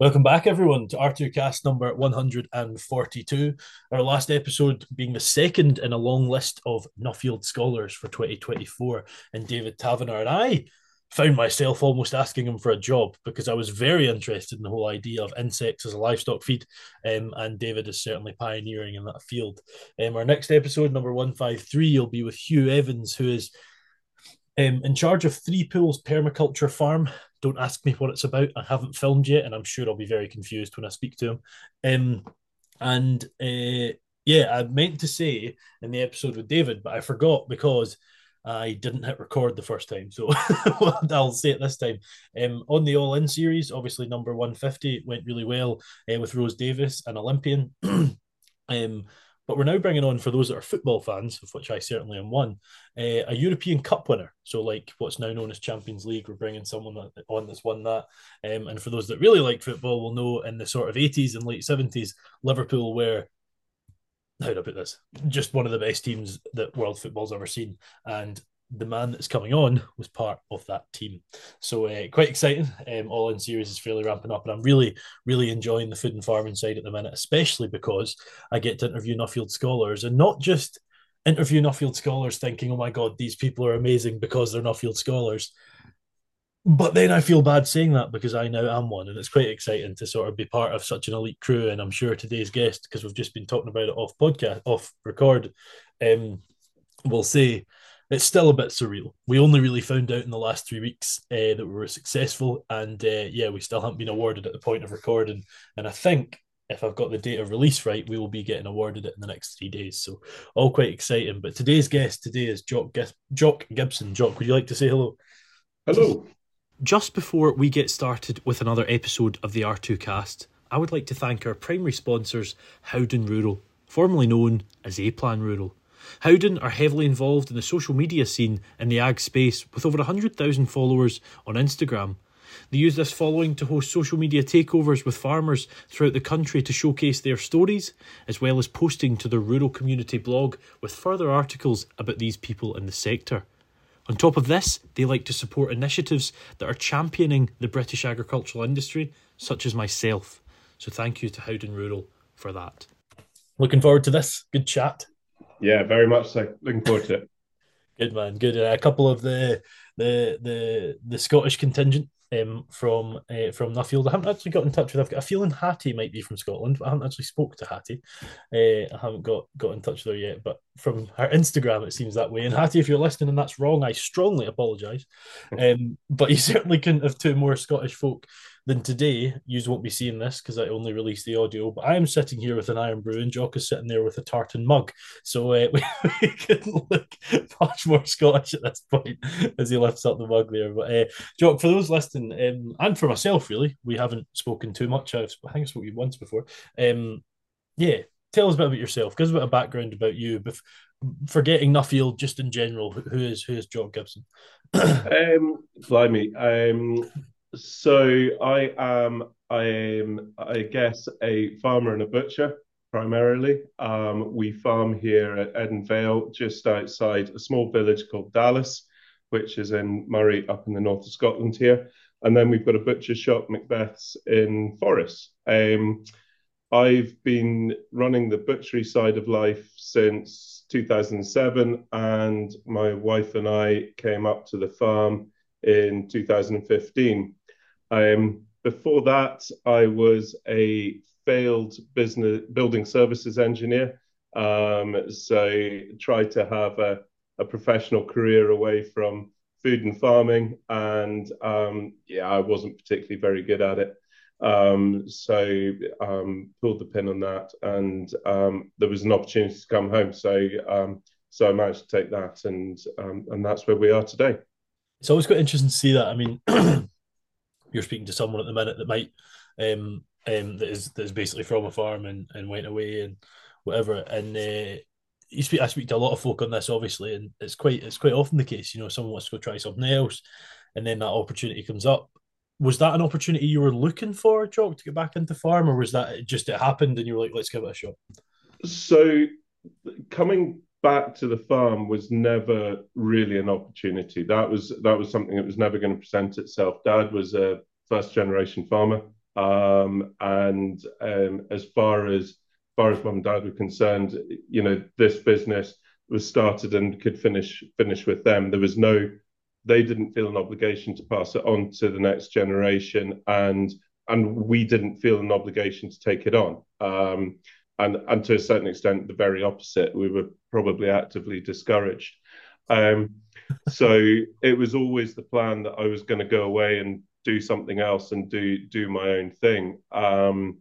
Welcome back, everyone, to R2Kast number 142. Our last episode being the second in a long list of Nuffield scholars for 2024. And David Taverner and I found myself almost asking him for a job because I was very interested in the whole idea of insects as a livestock feed. Um, and David is certainly pioneering in that field. Um, our next episode, number 153, will be with Hugh Evans, who is um, in charge of Three Pools Permaculture Farm don't ask me what it's about. I haven't filmed yet, and I'm sure I'll be very confused when I speak to him. Um, and uh, yeah, I meant to say in the episode with David, but I forgot because I didn't hit record the first time. So I'll say it this time. Um, on the All In series, obviously number 150 went really well uh, with Rose Davis, an Olympian. um, but we're now bringing on, for those that are football fans, of which I certainly am one, uh, a European Cup winner. So, like what's now known as Champions League, we're bringing someone on that's won that. Um, and for those that really like football, will know in the sort of 80s and late 70s, Liverpool were how do I put this? Just one of the best teams that world football's ever seen. And the man that's coming on was part of that team. So uh, quite exciting. Um, All in series is fairly ramping up, and I'm really, really enjoying the food and farming side at the minute, especially because I get to interview Nuffield scholars and not just interview Nuffield scholars thinking, oh my God, these people are amazing because they're Nuffield scholars. But then I feel bad saying that because I now am one, and it's quite exciting to sort of be part of such an elite crew. And I'm sure today's guest, because we've just been talking about it off podcast, off record, um, will say it's still a bit surreal. We only really found out in the last three weeks uh, that we were successful, and uh, yeah, we still haven't been awarded at the point of recording. And I think if I've got the date of release right, we will be getting awarded it in the next three days. So all quite exciting. But today's guest today is Jock Jock Gibson. Jock, would you like to say hello? Hello. Just before we get started with another episode of the R2Kast, I would like to thank our primary sponsors, Howden Rural, formerly known as A Plan Rural. Howden are heavily involved in the social media scene in the ag space with over 100,000 followers on Instagram. They use this following to host social media takeovers with farmers throughout the country to showcase their stories, as well as posting to their rural community blog with further articles about these people in the sector. On top of this, they like to support initiatives that are championing the British agricultural industry, such as myself. So thank you to Howden Rural for that. Looking forward to this. Good chat. Yeah, very much so. Looking forward to it. Good man, good. Uh, a couple of the the the the Scottish contingent um, from uh, from Nuffield. I haven't actually got in touch with. I've got a feeling Hattie might be from Scotland, but I haven't actually spoke to Hattie. Uh, I haven't got got in touch with her yet, but from her Instagram, it seems that way. And Hattie, if you're listening and that's wrong, I strongly apologise. Um, but you certainly couldn't have two more Scottish folk then today you won't be seeing this because I only released the audio. But I am sitting here with an Irn-Bru and Jock is sitting there with a tartan mug. So uh, we, we, couldn't look much more Scottish at this point as he lifts up the mug there. But uh, Jock, for those listening, um, and for myself, really, we haven't spoken too much. I've, I think I spoke to you once before. Um, yeah, tell us a bit about yourself. Give us a bit of background about you. Bef- forgetting Nuffield, just in general, who is who is Jock Gibson? um, blimey. Um, so I am, I am, I guess, a farmer and a butcher primarily. Um, we farm here at Edinvale, just outside a small village called Dallas, which is in Moray, up in the north of Scotland here. And then we've got a butcher shop, MacBeth's, in Forres. Um, I've been running the butchery side of life since 2007, and my wife and I came up to the farm in 2015. Um, before that, I was a failed business building services engineer. Um, so tried to have a, a, professional career away from food and farming, and um, yeah, I wasn't particularly very good at it. Um, so um, pulled the pin on that, and um, there was an opportunity to come home. So um, so I managed to take that, and um, and that's where we are today. It's always quite interesting to see that. I mean, you're speaking to someone at the minute that might um, um that is that is basically from a farm and, and went away and whatever. And uh, you speak I speak to a lot of folk on this obviously and it's quite it's quite often the case you know someone wants to go try something else and then that opportunity comes up. Was that an opportunity you were looking for Jock to get back into farm or was that just it happened and you were like let's give it a shot so coming back to the farm was never really an opportunity. That was that was something that was never going to present itself. Dad was a first generation farmer, Um, and um, as far as far as mum and dad were concerned, you know, this business was started and could finish finish with them. There was no, they didn't feel an obligation to pass it on to the next generation, and and we didn't feel an obligation to take it on. Um, and and to a certain extent, the very opposite. We were probably actively discouraged. Um, so it was always the plan that I was going to go away and do something else and do do my own thing. Um,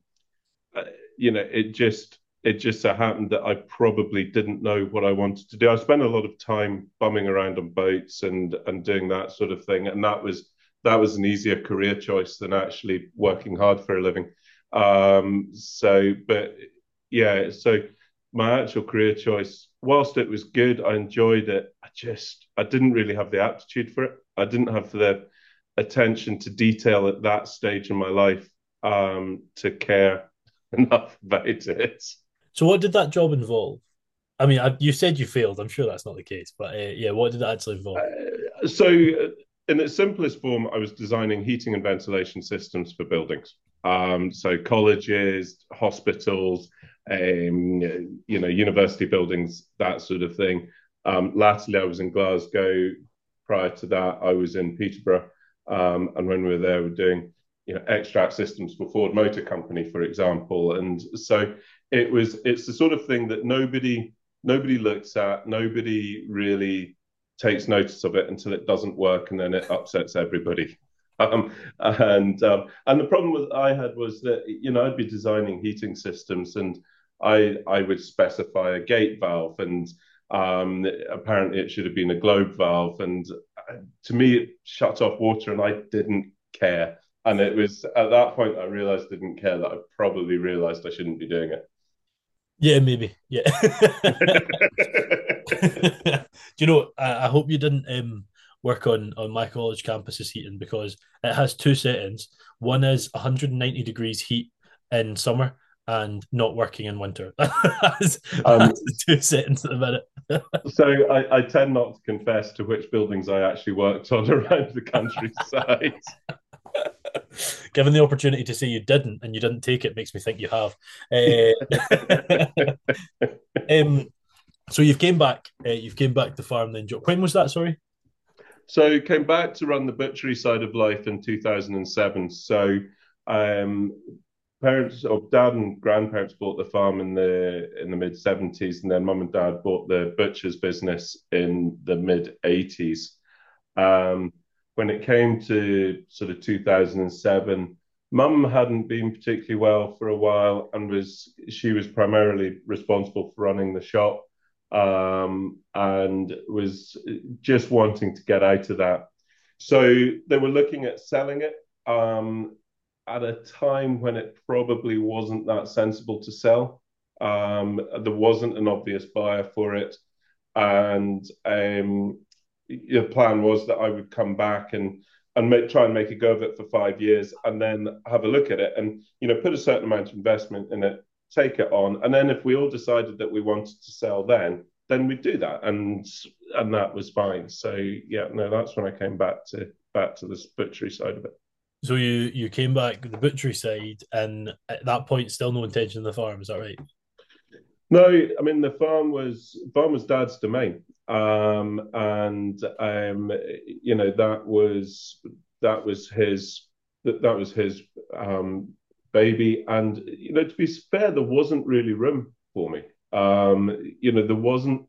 uh, you know, it just it just so happened that I probably didn't know what I wanted to do. I spent a lot of time bumming around on boats and and doing that sort of thing, and that was that was an easier career choice than actually working hard for a living. Um, so, but yeah, so my actual career choice, whilst it was good, I enjoyed it. I just I didn't really have the aptitude for it. I didn't have the attention to detail at that stage in my life um, to care enough about it. So, what did that job involve? I mean, I, you said you failed. I'm sure that's not the case, but uh, yeah, what did that actually involve? Uh, so, in its simplest form, I was designing heating and ventilation systems for buildings. Um, so, colleges, hospitals, um, you know, university buildings, that sort of thing. Um, latterly, I was in Glasgow. Prior to that, I was in Peterborough. Um, and when we were there, we were doing you know extract systems for Ford Motor Company, for example. And so it was it's the sort of thing that nobody nobody looks at, nobody really takes notice of it until it doesn't work, and then it upsets everybody. Um, and um, and the problem with I had was that you know I'd be designing heating systems and I I would specify a gate valve and um, apparently it should have been a globe valve and uh, to me it shut off water and I didn't care and it was at that point I realized I didn't care that I probably realized I shouldn't be doing it. Yeah, maybe. Yeah. Do you know? I, I hope you didn't um, work on on my college campus's heating because it has two settings. One is 190 degrees heat in summer, and not working in winter. that's, um, that's two settings at the minute. so I, I, tend not to confess to which buildings I actually worked on around the countryside. Given the opportunity to say you didn't and you didn't take it makes me think you have. Uh, um, so you've came back. Uh, you've came back to farm then. When was that? Sorry. So came back to run the butchery side of life in 2007. So um, parents or dad and grandparents bought the farm in the in the mid 70s and then mum and dad bought the butcher's business in the mid 80s um, when it came to sort of 2007 mum hadn't been particularly well for a while and was she was primarily responsible for running the shop um, and was just wanting to get out of that. So they were looking at selling it um, at a time when it probably wasn't that sensible to sell. Um, there wasn't an obvious buyer for it, and um, the plan was that I would come back and and make, try and make a go of it for five years, and then have a look at it, and you know put a certain amount of investment in it, take it on, and then if we all decided that we wanted to sell, then then we'd do that, and and that was fine. So yeah, no, that's when I came back to back to the butchery side of it. So you you came back the butchery side, and at that point, still no intention of the farm. Is that right? No, I mean the farm was farm was dad's domain, um, and um, you know that was that was his that that was his um, baby, and you know to be fair, there wasn't really room for me. Um, you know there wasn't.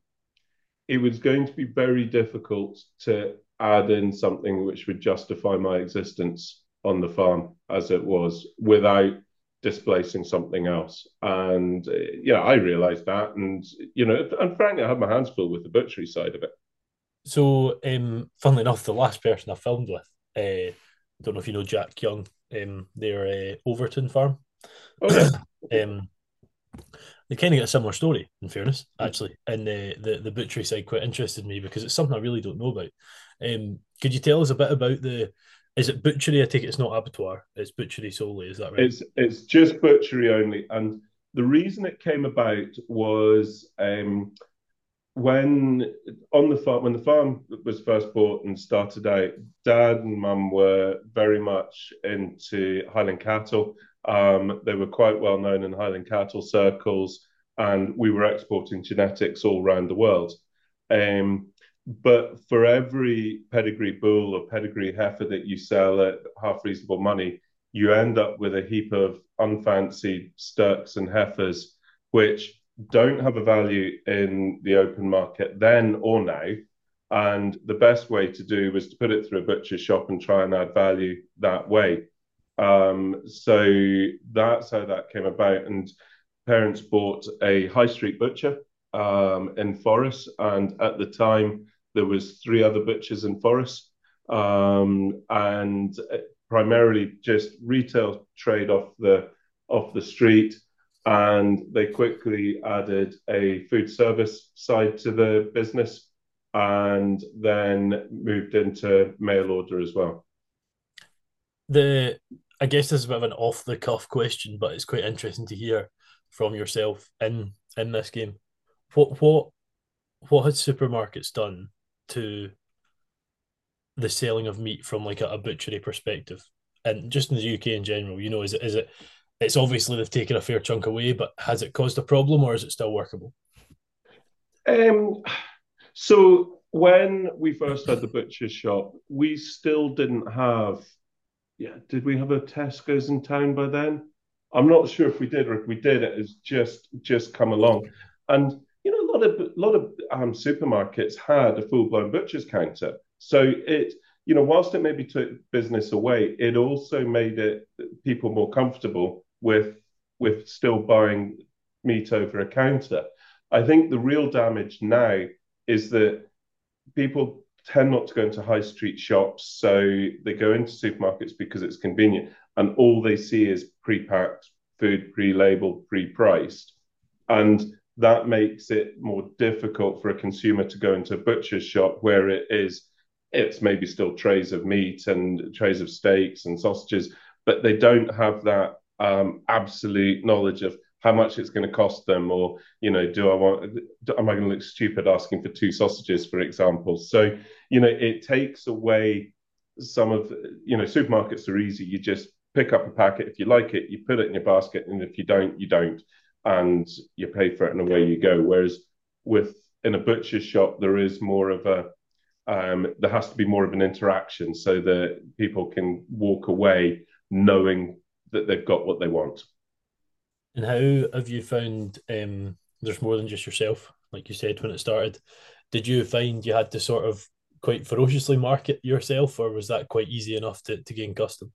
It was going to be very difficult to add in something which would justify my existence on the farm as it was without displacing something else. And uh, yeah, I realized that, and you know, and frankly, I had my hands full with the butchery side of it. So, um, funnily enough, the last person I filmed with, uh, don't know if you know Jack Young, um, their uh, Overton farm. Okay. um, they kind of get a similar story, in fairness, actually. And the, the the butchery side quite interested me because it's something I really don't know about. Um, could you tell us a bit about the is it butchery? I take it it's not abattoir. It's butchery solely. Is that right? It's it's just butchery only. And the reason it came about was um, when on the farm when the farm was first bought and started out, Dad and Mum were very much into Highland cattle. Um, they were quite well known in Highland cattle circles, and we were exporting genetics all around the world. Um, but for every pedigree bull or pedigree heifer that you sell at half reasonable money, you end up with a heap of unfancied stirks and heifers, which don't have a value in the open market then or now. And the best way to do was to put it through a butcher's shop and try and add value that way. Um, so that's how that came about. And parents bought a high street butcher um, in Forres. and at the time there was three other butchers in Forres. um, and primarily just retail trade off the off the street and they quickly added a food service side to the business and then moved into mail order as well. The I guess this is a bit of an off the cuff question, but it's quite interesting to hear from yourself in in this game. What what what has supermarkets done to the selling of meat from like a, a butchery perspective, and just in the UK in general? You know, is it is it it's obviously they've taken a fair chunk away, but has it caused a problem or is it still workable? Um, so when we first had the butcher's shop, we still didn't have. Yeah, did we have a Tesco's in town by then? I'm not sure if we did or if we did. It has just just come along, and you know a lot of a lot of um, supermarkets had a full blown butcher's counter. So it you know whilst it maybe took business away, it also made it people more comfortable with with still buying meat over a counter. I think the real damage now is that people tend not to go into high street shops, so they go into supermarkets because it's convenient, and all they see is pre-packed food, pre-labeled, pre-priced, and that makes it more difficult for a consumer to go into a butcher's shop where it is it's maybe still trays of meat and trays of steaks and sausages, but they don't have that um, absolute knowledge of how much it's going to cost them, or you know, do I want? Am I going to look stupid asking for two sausages, for example? So you know, it takes away some of you know, supermarkets are easy. You just pick up a packet if you like it, you put it in your basket, and if you don't, you don't, and you pay for it, and away you go. Whereas with in a butcher's shop, there is more of a um, there has to be more of an interaction so that people can walk away knowing that they've got what they want. And how have you found um, there's more than just yourself, like you said when it started? Did you find you had to sort of quite ferociously market yourself, or was that quite easy enough to, to gain custom?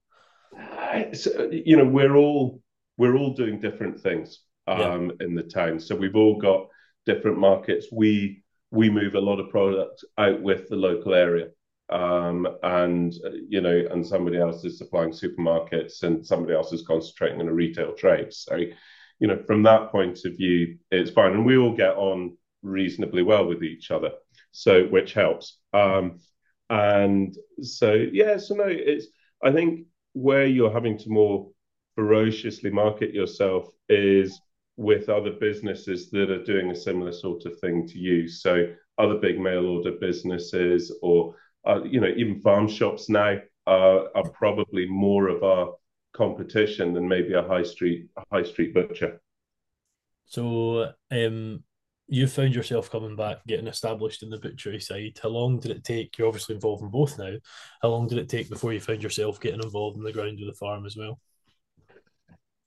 So, you know, we're all we're all doing different things um, yeah. in the town, so we've all got different markets. We we move a lot of product out with the local area um, and you know, and somebody else is supplying supermarkets, and somebody else is concentrating on a retail trade. So, you know, from that point of view, it's fine, and we all get on reasonably well with each other, so which helps. Um, and so, yeah, so no, it's I think where you're having to more ferociously market yourself is with other businesses that are doing a similar sort of thing to you. So other big mail order businesses or uh, you know, even farm shops now are, are probably more of our competition than maybe a high street a high street butcher. So, um, you found yourself coming back, getting established in the butchery side. How long did it take? You're obviously involved in both now. How long did it take before you found yourself getting involved in the ground of the farm as well?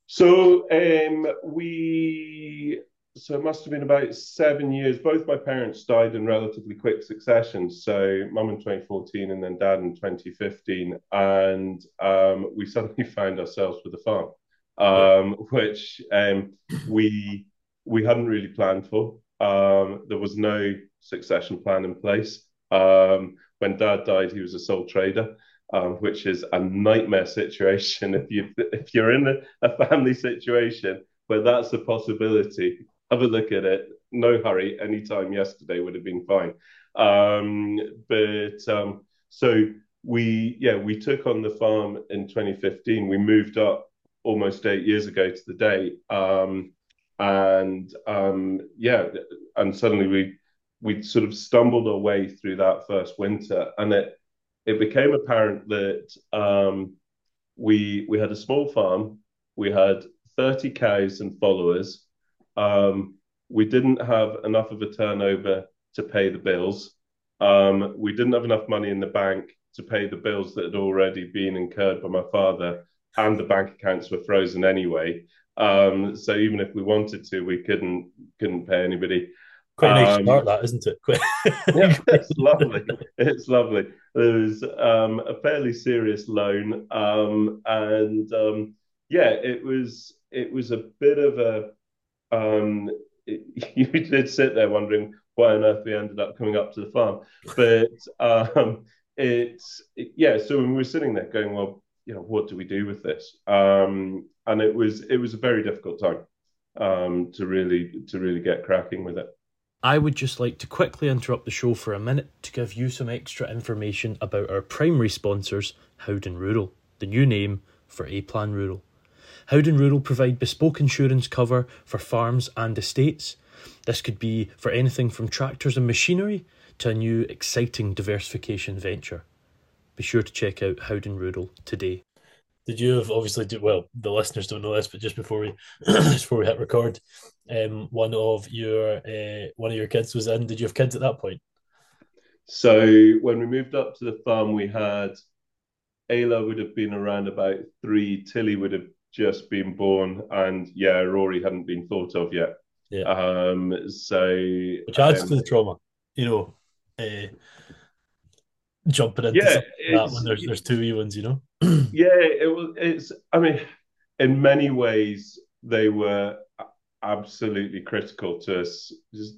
So um, we so it must have been about seven years. Both my parents died in relatively quick succession. So mum in 2014 and then dad in 2015. And um, we suddenly found ourselves with a farm, um, which um, we we hadn't really planned for. Um, there was no succession plan in place. Um, when dad died, he was a sole trader. Um, which is a nightmare situation if you if you're in a, a family situation where that's a possibility have a look at it. No hurry. Anytime yesterday would have been fine. Um, but um, so we, yeah, we took on the farm in 2015. We moved up almost eight years ago to the day. Um, and um, yeah, and suddenly we we sort of stumbled our way through that first winter, and it it became apparent that um, we we had a small farm, we had thirty cows and followers. Um, we didn't have enough of a turnover to pay the bills. Um, we didn't have enough money in the bank to pay the bills that had already been incurred by my father, and the bank accounts were frozen anyway. Um, so even if we wanted to, we couldn't couldn't pay anybody. Quite nice um, start, that isn't it? yeah, it's lovely. It's lovely. There was um, a fairly serious loan, um, and um, yeah, it was it was a bit of a. Um, you did sit there wondering why on earth we ended up coming up to the farm, but um, it's it, yeah. So when we were sitting there going, well, you know, what do we do with this? Um, and it was it was a very difficult time um, to really to really get cracking with it. I would just like to quickly interrupt the show for a minute to give you some extra information about our primary sponsors, Howden Rural, the new name for A Plan Rural. Howden Rural provide bespoke insurance cover for farms and estates. This could be for anything from tractors and machinery to a new exciting diversification venture. Be sure to check out Howden Rural today. Did you have obviously do well? The listeners don't know this, but just before we just before we hit record, um, one of your uh, one of your kids was in. Did you have kids at that point? So when we moved up to the farm, we had Ayla would have been around about three. Tilly would have just been born, and yeah, Rory hadn't been thought of yet. Yeah. Um. So which adds um, to the trauma, you know. Uh, jumping into yeah, that when there's there's two wee ones, you know. yeah, it was. It's. I mean, in many ways, they were absolutely critical to us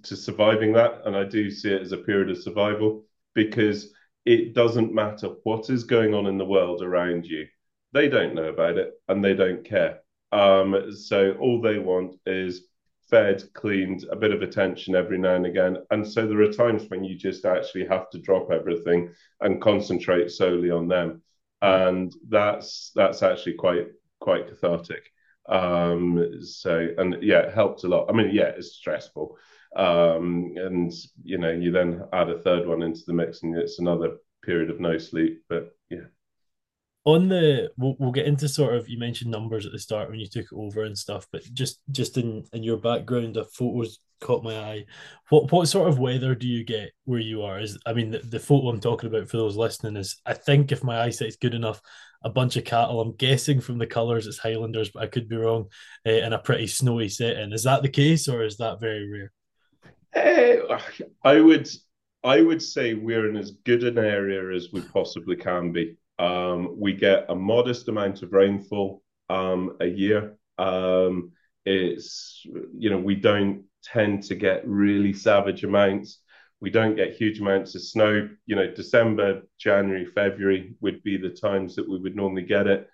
to surviving that, and I do see it as a period of survival because it doesn't matter what is going on in the world around you; they don't know about it and they don't care. Um, so all they want is fed, cleaned, a bit of attention every now and again. And so there are times when you just actually have to drop everything and concentrate solely on them. And that's that's actually quite quite cathartic. Um, so and yeah, it helped a lot. I mean, yeah, it's stressful. Um, and you know, you then add a third one into the mix and it's another period of no sleep. But yeah on the we'll, we'll get into sort of you mentioned numbers at the start when you took it over and stuff but just just in in your background the photos caught my eye. What what sort of weather do you get where you are? Is i mean the, the photo i'm talking about for those listening is i think if my eyesight's good enough a bunch of cattle. I'm guessing from the colors it's highlanders but i could be wrong uh, in a pretty snowy setting. Is that the case or is that very rare? Uh, i would i would say we're in as good an area as we possibly can be um, we get a modest amount of rainfall um, a year. Um, it's you know we don't tend to get really savage amounts. We don't get huge amounts of snow. You know, December, January, February would be the times that we would normally get it.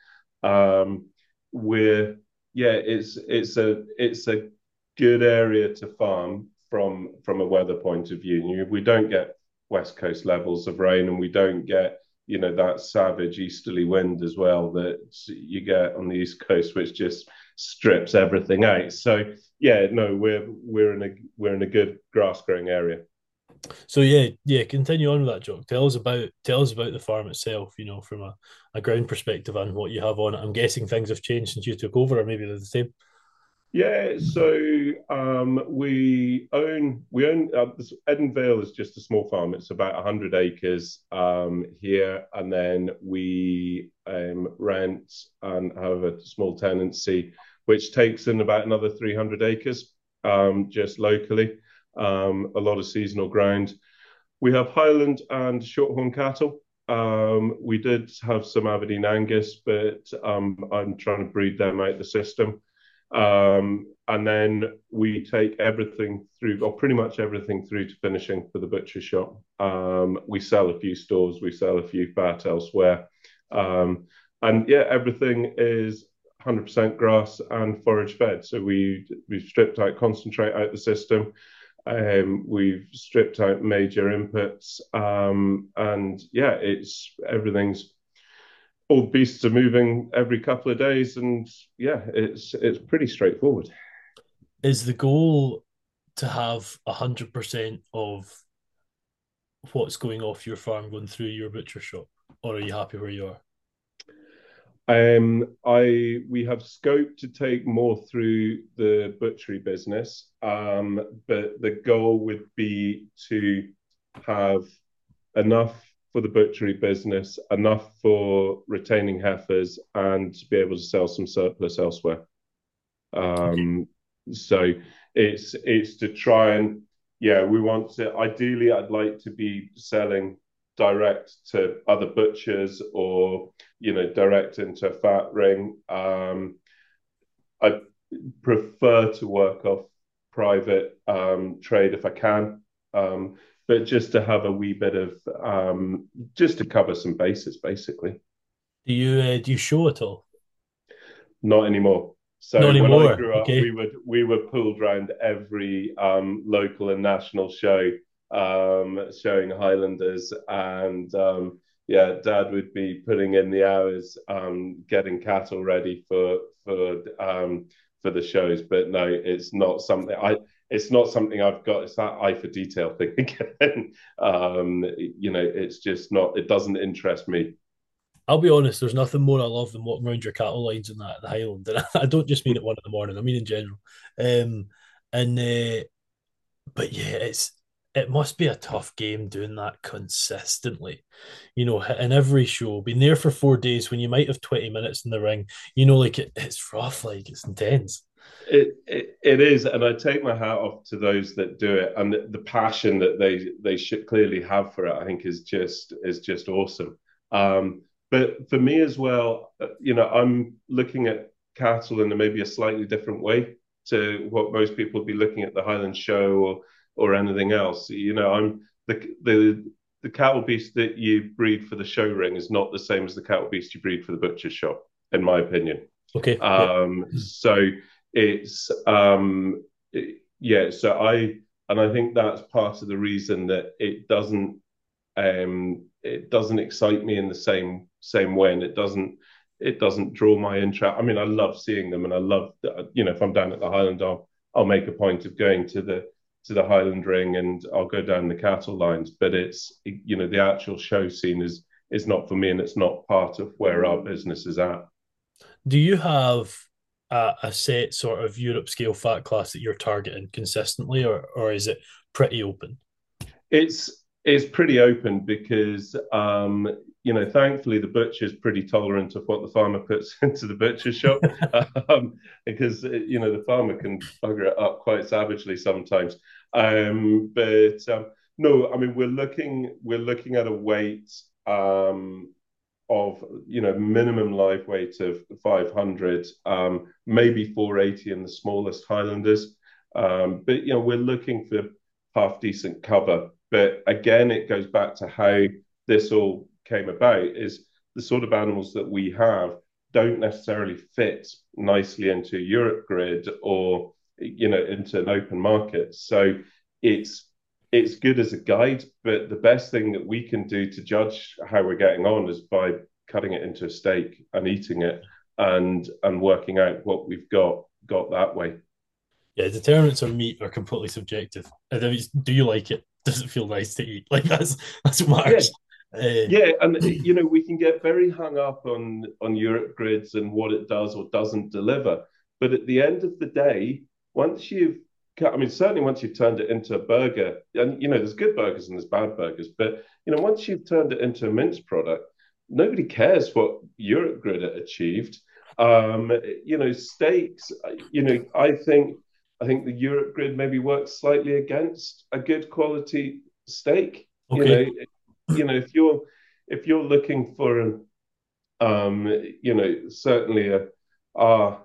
Um, we're yeah, it's it's a it's a good area to farm from from a weather point of view. We don't get west coast levels of rain, and we don't get you know that savage easterly wind as well that you get on the east coast which just strips everything out. So yeah no we're we're in a we're in a good grass growing area. So yeah yeah continue on with that Jock tell us about tell us about the farm itself you know from a, a ground perspective and what you have on it. I'm guessing things have changed since you took over or maybe they're the same yeah, so um, we own we own uh, Edinvale is just a small farm. It's about hundred acres um, here, and then we um, rent and have a small tenancy, which takes in about another three hundred acres, um, just locally. Um, a lot of seasonal ground. We have Highland and Shorthorn cattle. Um, we did have some Aberdeen Angus, but I'm trying to breed them out the system. Um, and then we take everything through, or pretty much everything through to finishing for the butcher shop. Um, we sell a few stores, we sell a few fat elsewhere. Um, and yeah, everything is 100% grass and forage fed. So we, we've stripped out concentrate out the system. Um, we've stripped out major inputs. Um, and yeah, it's everything's all beasts are moving every couple of days, and yeah, it's it's pretty straightforward. Is the goal to have hundred percent of what's going off your farm going through your butcher shop, or are you happy where you are? Um, I we have scope to take more through the butchery business, um, but the goal would be to have enough for the butchery business, enough for retaining heifers, and to be able to sell some surplus elsewhere. Um, so it's it's to try and yeah, we want to ideally I'd like to be selling direct to other butchers or you know direct into a fat ring. Um, I prefer to work off private um, trade if I can, um, but just to have a wee bit of um, just to cover some bases, basically. Do you uh, do you show at all? Not anymore. So Not when. I grew up, okay. we would we were pulled around every um, local and national show um, showing Highlanders, and um, yeah, Dad would be putting in the hours, um, getting cattle ready for for um, for the shows. But no, it's not something I. It's not something I've got. It's that eye for detail thing again. um, you know, it's just not. It doesn't interest me. I'll be honest, there's nothing more I love than walking around your cattle lines in that the Highland. And I don't just mean at one in the morning, I mean in general. Um, and uh, but yeah, it's it must be a tough game doing that consistently. You know, in every show, being there for four days when you might have 20 minutes in the ring, you know, like it, it's rough, like it's intense. It, it it is, and I take my hat off to those that do it, and the, the passion that they they should clearly have for it. I think is just is just awesome. Um, but for me as well, uh, you know, I'm looking at cattle in a, maybe a slightly different way to what most people would be looking at the Highland Show or or anything else. You know, I'm the the the cattle beast that you breed for the show ring is not the same as the cattle beast you breed for the butcher's shop, in my opinion. Okay. Um, yeah. So it's um, it, yeah. So I and I think that's part of the reason that it doesn't um, it doesn't excite me in the same same way, and it doesn't it doesn't draw my interest. I mean, I love seeing them, and I love you know if I'm down at the Highland, I'll I'll make a point of going to the to the Highland Ring and I'll go down the cattle lines. But it's you know the actual show scene is is not for me, and it's not part of where our business is at. Do you have a, a set sort of EUROP scale fat class that you're targeting consistently, or or is it pretty open? It's it's pretty open because um, you know thankfully the butcher's pretty tolerant of what the farmer puts into the butcher shop um, because you know the farmer can bugger it up quite savagely sometimes um, but um, no i mean we're looking we're looking at a weight um, of you know minimum live weight of 500 um, maybe 480 in the smallest highlanders um, but you know we're looking for half decent cover but again, it goes back to how this all came about is the sort of animals that we have don't necessarily fit nicely into EUROP grid or you know into an open market. So it's it's good as a guide, but the best thing that we can do to judge how we're getting on is by cutting it into a steak and eating it and and working out what we've got got that way. Yeah, determinants of meat are completely subjective. Do you like it? does it feel nice to eat? Like that's that's what matters. Yeah. Uh, yeah, and you know we can get very hung up on on EUROP grids and what it does or doesn't deliver, but at the end of the day, once you've I mean, certainly once you've turned it into a burger, and you know, there's good burgers and there's bad burgers, but you know, once you've turned it into a mince product, nobody cares what EUROP Grid achieved. Um, you know, steaks. You know, I think I think the EUROP grid maybe works slightly against a good quality steak. Okay. You know, you know, if you're if you're looking for an um, you know, certainly a uh,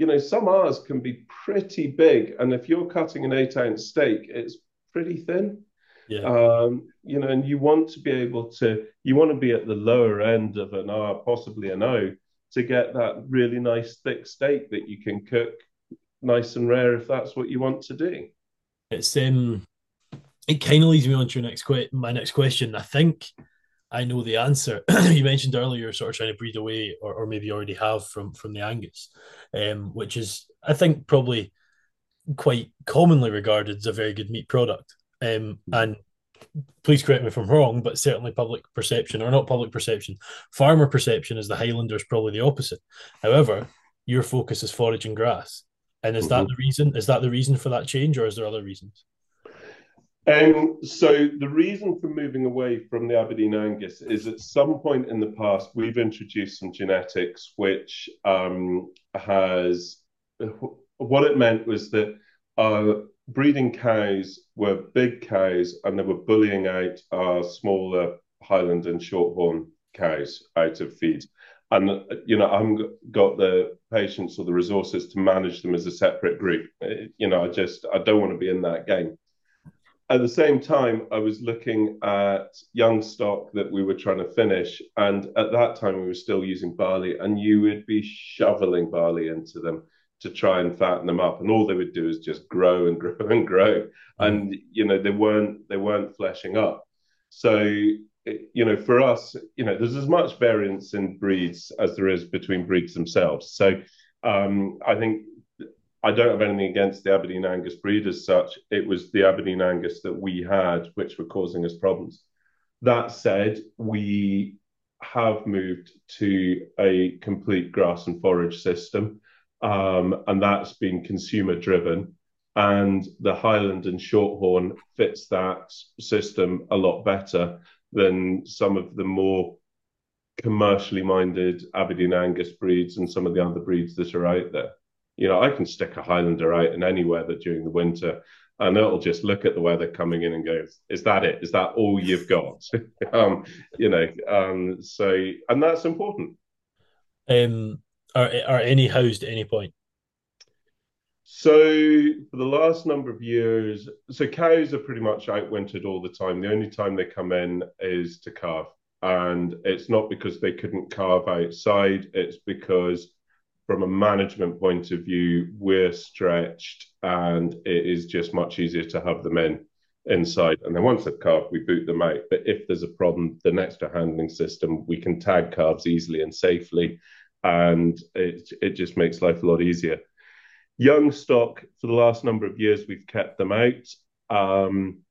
you know, some R's can be pretty big, and if you're cutting an eight ounce steak, it's pretty thin. Yeah. Um, you know, and you want to be able to, you want to be at the lower end of an R, possibly an O, to get that really nice thick steak that you can cook nice and rare if that's what you want to do. It's um, it kind of leads me on to your next que- my next question. I think I know the answer. you mentioned earlier you're sort of trying to breed away, or, or maybe already have from from the Angus, um, which is I think probably quite commonly regarded as a very good meat product. Um, and please correct me if I'm wrong, but certainly public perception, or not public perception, farmer perception is the Highlanders probably the opposite. However, your focus is forage and grass. And is mm-hmm. that the reason? Is that the reason for that change, or is there other reasons? Um, so the reason for moving away from the Aberdeen Angus is at some point in the past we've introduced some genetics which um, has what it meant was that our breeding cows were big cows and they were bullying out our smaller Highland and Shorthorn cows out of feed. And you know, I haven't got the patience or the resources to manage them as a separate group. You know, I just I don't want to be in that game at the same time, I was looking at young stock that we were trying to finish. And at that time, we were still using barley, and you would be shoveling barley into them to try and fatten them up. And all they would do is just grow and grow and grow. And, you know, they weren't, they weren't fleshing up. So, you know, for us, you know, there's as much variance in breeds as there is between breeds themselves. So, um, I think I don't have anything against the Aberdeen Angus breed as such. It was the Aberdeen Angus that we had which were causing us problems. That said, we have moved to a complete grass and forage system, um, and that's been consumer driven. And the Highland and Shorthorn fits that system a lot better than some of the more commercially minded Aberdeen Angus breeds and some of the other breeds that are out there. You know, I can stick a Highlander out in any weather during the winter, and it'll just look at the weather coming in and go, "Is that it? Is that all you've got?" um, you know, um, so and that's important. Um, are are any housed at any point? So for the last number of years, so cows are pretty much outwintered all the time. The only time they come in is to calve, and it's not because they couldn't calve outside. It's because from a management point of view, we're stretched and it is just much easier to have them in inside. And then once they've calved, we boot them out. But if there's a problem, the next handling system, we can tag calves easily and safely. And it, it just makes life a lot easier. Young stock, for the last number of years, we've kept them out. Um,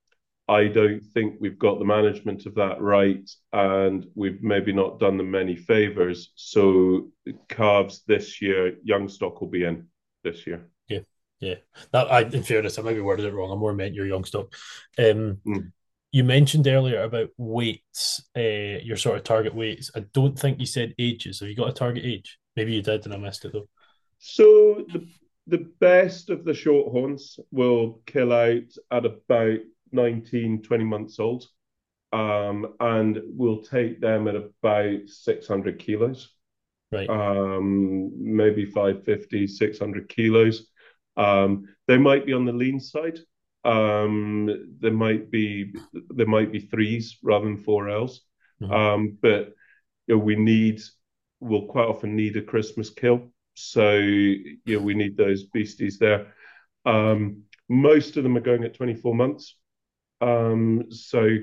I don't think we've got the management of that right, and we've maybe not done them many favors. So calves this year, young stock will be in this year. Yeah, yeah. That I, in fairness, I maybe worded it wrong. I more meant your young stock. Um, mm. You mentioned earlier about weights, uh, your sort of target weights. I don't think you said ages. Have you got a target age? Maybe you did, and I missed it though. So the the best of the shorthorns will kill out at about 19, 20 months old. Um, and we'll take them at about 600 kilos. Right. Um, maybe 550, 600 kilos. Um, they might be on the lean side. Um, there might be there might be threes rather than four L's. Mm-hmm. Um, but you know, we need we'll quite often need a Christmas kill. So you know, we need those beasties there. Um, most of them are going at 24 months. Um, so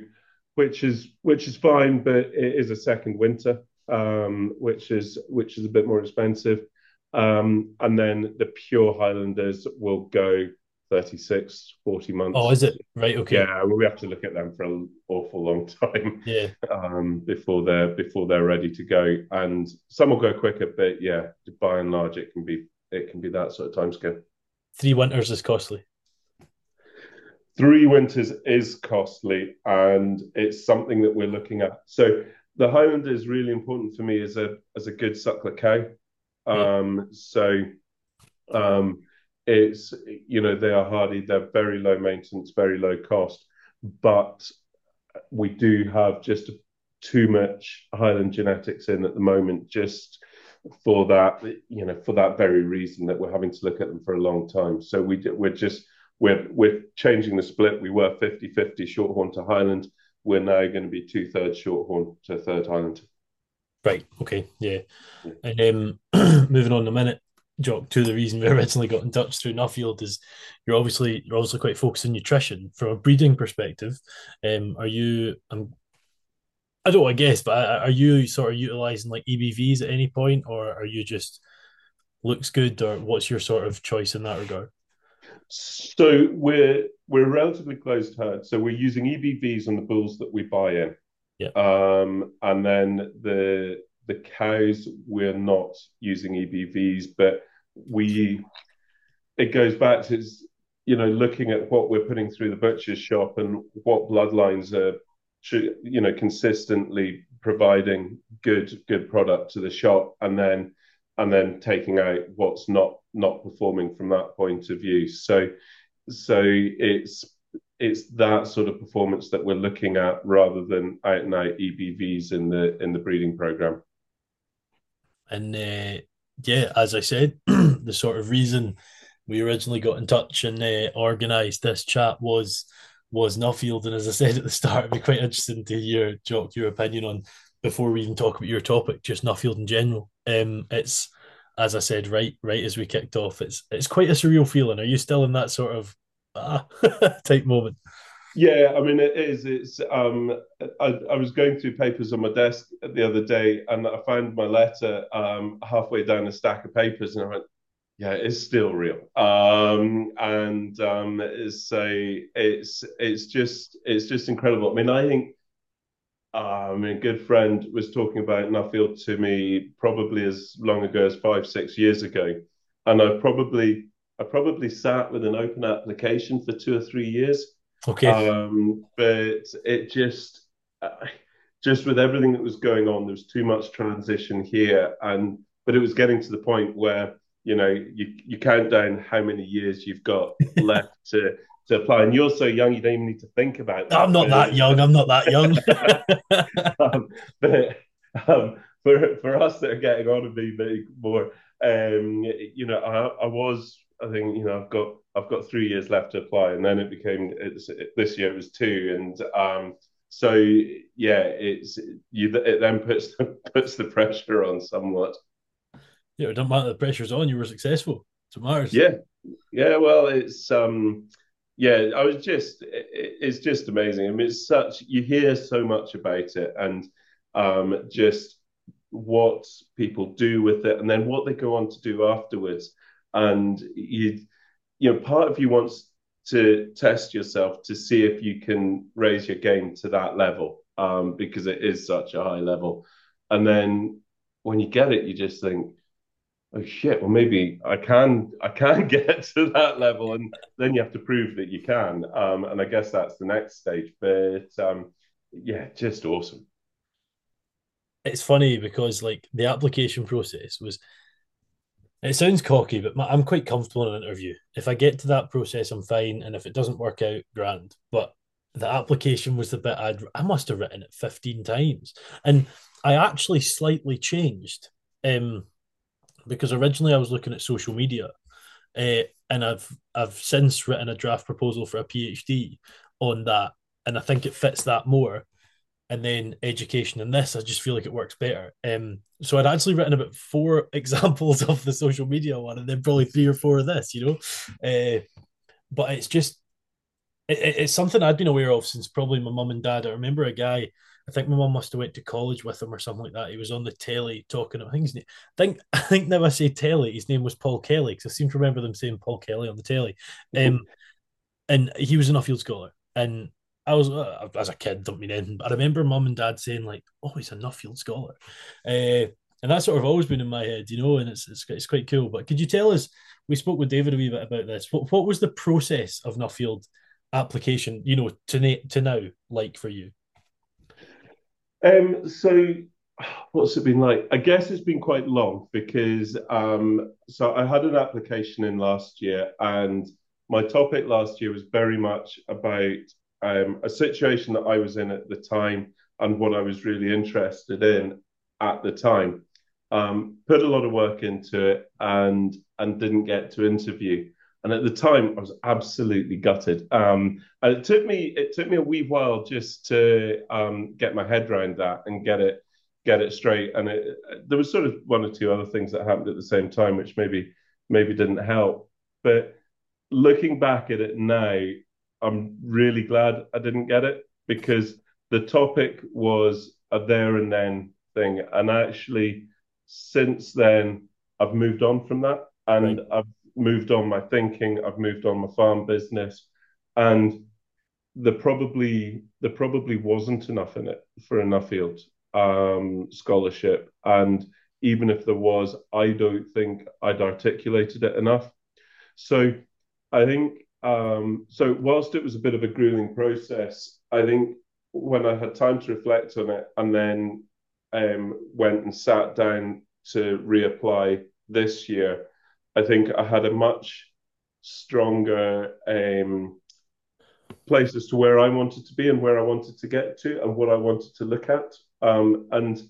which is which is fine, but it is a second winter, um, which is which is a bit more expensive. Um, and then the pure Highlanders will go 36, 40 months. Oh, is it right? Okay. Yeah, we have to look at them for an awful long time. Yeah. Um, before they're before they're ready to go, and some will go quicker, but yeah, by and large, it can be it can be that sort of time scale. Three winters is costly three winters is costly and it's something that we're looking at. So the Highlander is really important for me as a as a good suckler cow. Um, so um, it's you know they are hardy, they're very low maintenance, very low cost, but we do have just too much Highland genetics in at the moment, just for that you know for that very reason that we're having to look at them for a long time. So we we're just we're, we're changing the split. We were 50 50 Shorthorn to Highland. We're now going to be two thirds Shorthorn to third Highland. Right. Okay. Yeah. And um, moving on a minute, Jock, to the reason we originally got in touch through Nuffield is you're obviously you're obviously quite focused on nutrition from a breeding perspective. Um, are you? Um, I don't. I guess, but are you sort of utilizing like EBVs at any point, or are you just looks good, or what's your sort of choice in that regard? So we're we're a relatively closed herd, so we're using EBVs on the bulls that we buy in. Yeah. Um, and then the the cows we're not using EBVs, but we it goes back to you know looking at what we're putting through the butcher's shop and what bloodlines are you know consistently providing good good product to the shop and then and then taking out what's not not performing from that point of view so so it's it's that sort of performance that we're looking at rather than out and out EBVs in the in the breeding program. And uh, yeah, as I said, the sort of reason we originally got in touch and uh, organised this chat was was Nuffield, and as I said at the start, it'd be quite interesting to hear Jock your opinion on before we even talk about your topic, just Nuffield in general. Um, it's as I said right right as we kicked off, it's it's quite a surreal feeling. Are you still in that sort of ah, type moment? Yeah, I mean it is. It's um, I, I was going through papers on my desk the other day, and I found my letter um halfway down a stack of papers, and I went, yeah, it's still real. Um, and um, it's a, it's it's just it's just incredible. I mean, I think I mean, a good friend was talking about Nuffield to me probably as long ago as five, six years ago, and I probably I probably sat with an open application for two or three years. Okay. Um, but it just uh, just with everything that was going on, there was too much transition here, and but it was getting to the point where you know you you count down how many years you've got left to to apply. And you're so young, you don't even need to think about that. I'm not that young. I'm not that young. um, but um, for for us that are getting on a bit more, um, you know, I, I was, I think, you know, I've got I've got three years left to apply, and then it became it's, it, this year it was two, and um, so yeah, it's you. It then puts the, puts the pressure on somewhat. Yeah, it doesn't matter the pressure's on. You were successful. It's matters. Yeah, yeah. Well, it's um yeah, I was just it's just amazing. I mean, it's such you hear so much about it, and um, just what people do with it, and then what they go on to do afterwards. And you, you know, part of you wants to test yourself to see if you can raise your game to that level, um, because it is such a high level. And then when you get it, you just think, oh shit. Well maybe i can i can get to that level and then you have to prove that you can. Um, and i guess that's the next stage but um, yeah just awesome. It's funny because like the application process was it sounds cocky but i'm quite comfortable in an interview. If i get to that process i'm fine and if it doesn't work out grand. But the application was the bit i'd i must have written it 15 times. And i actually slightly changed um because originally I was looking at social media, uh, and I've I've since written a draft proposal for a PhD on that, and I think it fits that more. And then education and this, I just feel like it works better. Um, so I'd actually written about four examples of the social media one, and then probably three or four of this, you know. Uh, but it's just it, it's something I'd been aware of since probably my mum and dad. I remember a guy I think my mum must have went to college with him or something like that. He was on the telly talking. I think his name, I think I think now I say telly, his name was Paul Kelly because I seem to remember them saying Paul Kelly on the telly. Um, and he was an Nuffield scholar, and I was uh, as a kid, don't mean anything, but I remember mum and dad saying like, "Oh, he's a Nuffield scholar," uh, and that's sort of always been in my head, you know. And it's, it's it's quite cool. But could you tell us? We spoke with David a wee bit about this. What what was the process of Nuffield application, you know, to to now like for you? Um, so what's it been like? I guess it's been quite long because um, so I had an application in last year, and my topic last year was very much about um, a situation that I was in at the time and what I was really interested in at the time. Um, put a lot of work into it and and didn't get to interview. And at the time, I was absolutely gutted. Um, and it took me it took me a wee while just to um, get my head around that and get it get it straight. And it, there was sort of one or two other things that happened at the same time, which maybe maybe didn't help. But looking back at it now, I'm really glad I didn't get it because the topic was a there and then thing. And actually, since then, I've moved on from that and right. I've moved on my thinking. I've moved on my farm business. and there probably there probably wasn't enough in it for a Nuffield um, scholarship, and even if there was, I don't think I'd articulated it enough. So I think um, so. Whilst it was a bit of a grueling process, I think when I had time to reflect on it, and then um, went and sat down to reapply this year, I think I had a much stronger um, place as to where I wanted to be and where I wanted to get to and what I wanted to look at. Um, and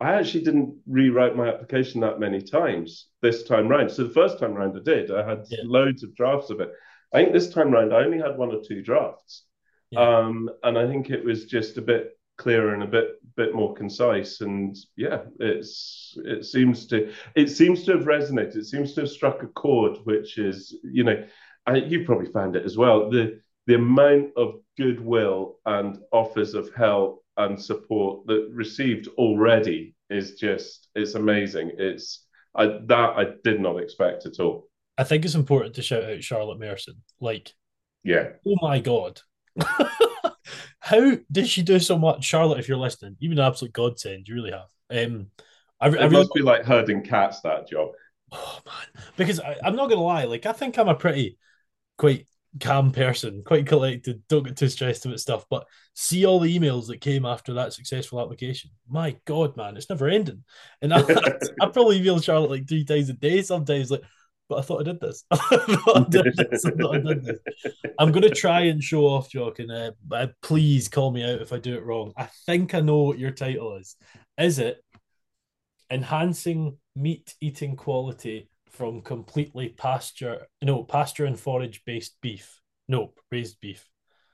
I actually didn't rewrite my application that many times this time round. So the first time round I did, I had yeah. loads of drafts of it. I think this time round I only had one or two drafts. Yeah. Um, and I think it was just a bit clearer and a bit bit more concise. And yeah, it's it seems to it seems to have resonated. It seems to have struck a chord, which is you know, I, you probably found it as well. The the amount of goodwill and offers of help and support that received already is just it's amazing. It's I, that I did not expect at all. I think it's important to shout out Charlotte Merson. Like, yeah, oh my god, how did she do so much, Charlotte? If you're listening, you've been an absolute godsend. You really have. Um, I, it I really, must be like herding cats that job. Oh man, because I, I'm not gonna lie. Like, I think I'm a pretty quite calm person, quite collected, don't get too stressed about stuff. But see all the emails that came after that successful application. My God, man, it's never ending. And I, I probably email Charlotte like three times a day sometimes, like, but I thought I did this. I did this. I I did this. I'm going to try and show off, Jock, and uh, uh, please call me out if I do it wrong. I think I know what your title is. Is it enhancing meat eating quality from completely pasture, no, pasture and forage based beef. Nope, raised beef.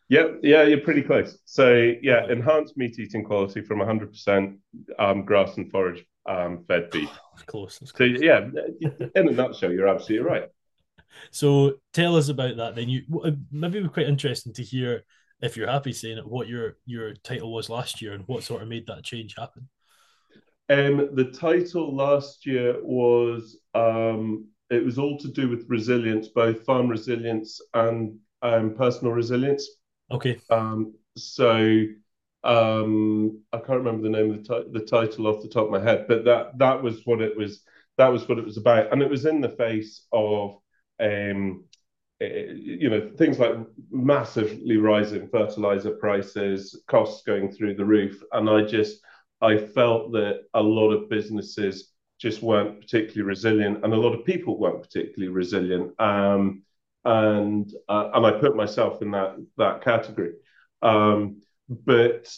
Yep, yeah, you're pretty close. So yeah, enhanced meat eating quality from 100% um, grass and forage um, fed beef. close, close. So yeah, in a nutshell, you're absolutely right. So tell us about that. Then you maybe it would be quite interesting to hear if you're happy saying it, what your your title was last year and what sort of made that change happen. Um, the title last year was um, it was all to do with resilience, both farm resilience and um, personal resilience. Okay. Um, so um, I can't remember the name of the, t- the title off the top of my head, but that that was what it was. That was what it was about, and it was in the face of um, eh, you know things like massively rising fertilizer prices, costs going through the roof, and I just I felt that a lot of businesses just weren't particularly resilient, and a lot of people weren't particularly resilient. Um, and uh, and I put myself in that that category. Um, but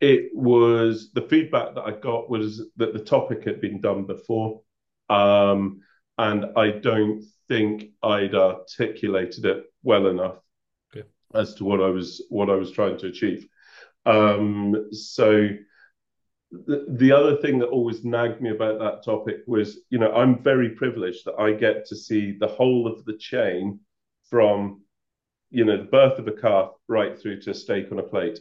it was the feedback that I got was that the topic had been done before, um, and I don't think I'd articulated it well enough okay. as to what I was what I was trying to achieve. Um, so the, the other thing that always nagged me about that topic was, you know, I'm very privileged that I get to see the whole of the chain from, you know, the birth of a calf right through to a steak on a plate.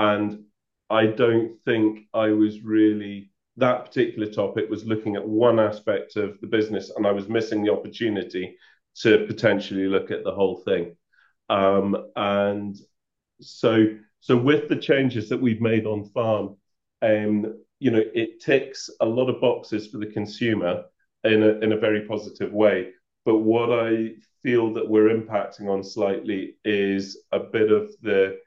And I don't think I was really that particular topic was looking at one aspect of the business, and I was missing the opportunity to potentially look at the whole thing. Um, and so, so with the changes that we've made on farm, um, you know, it ticks a lot of boxes for the consumer in a, in a very positive way. But what I feel that we're impacting on slightly is a bit of the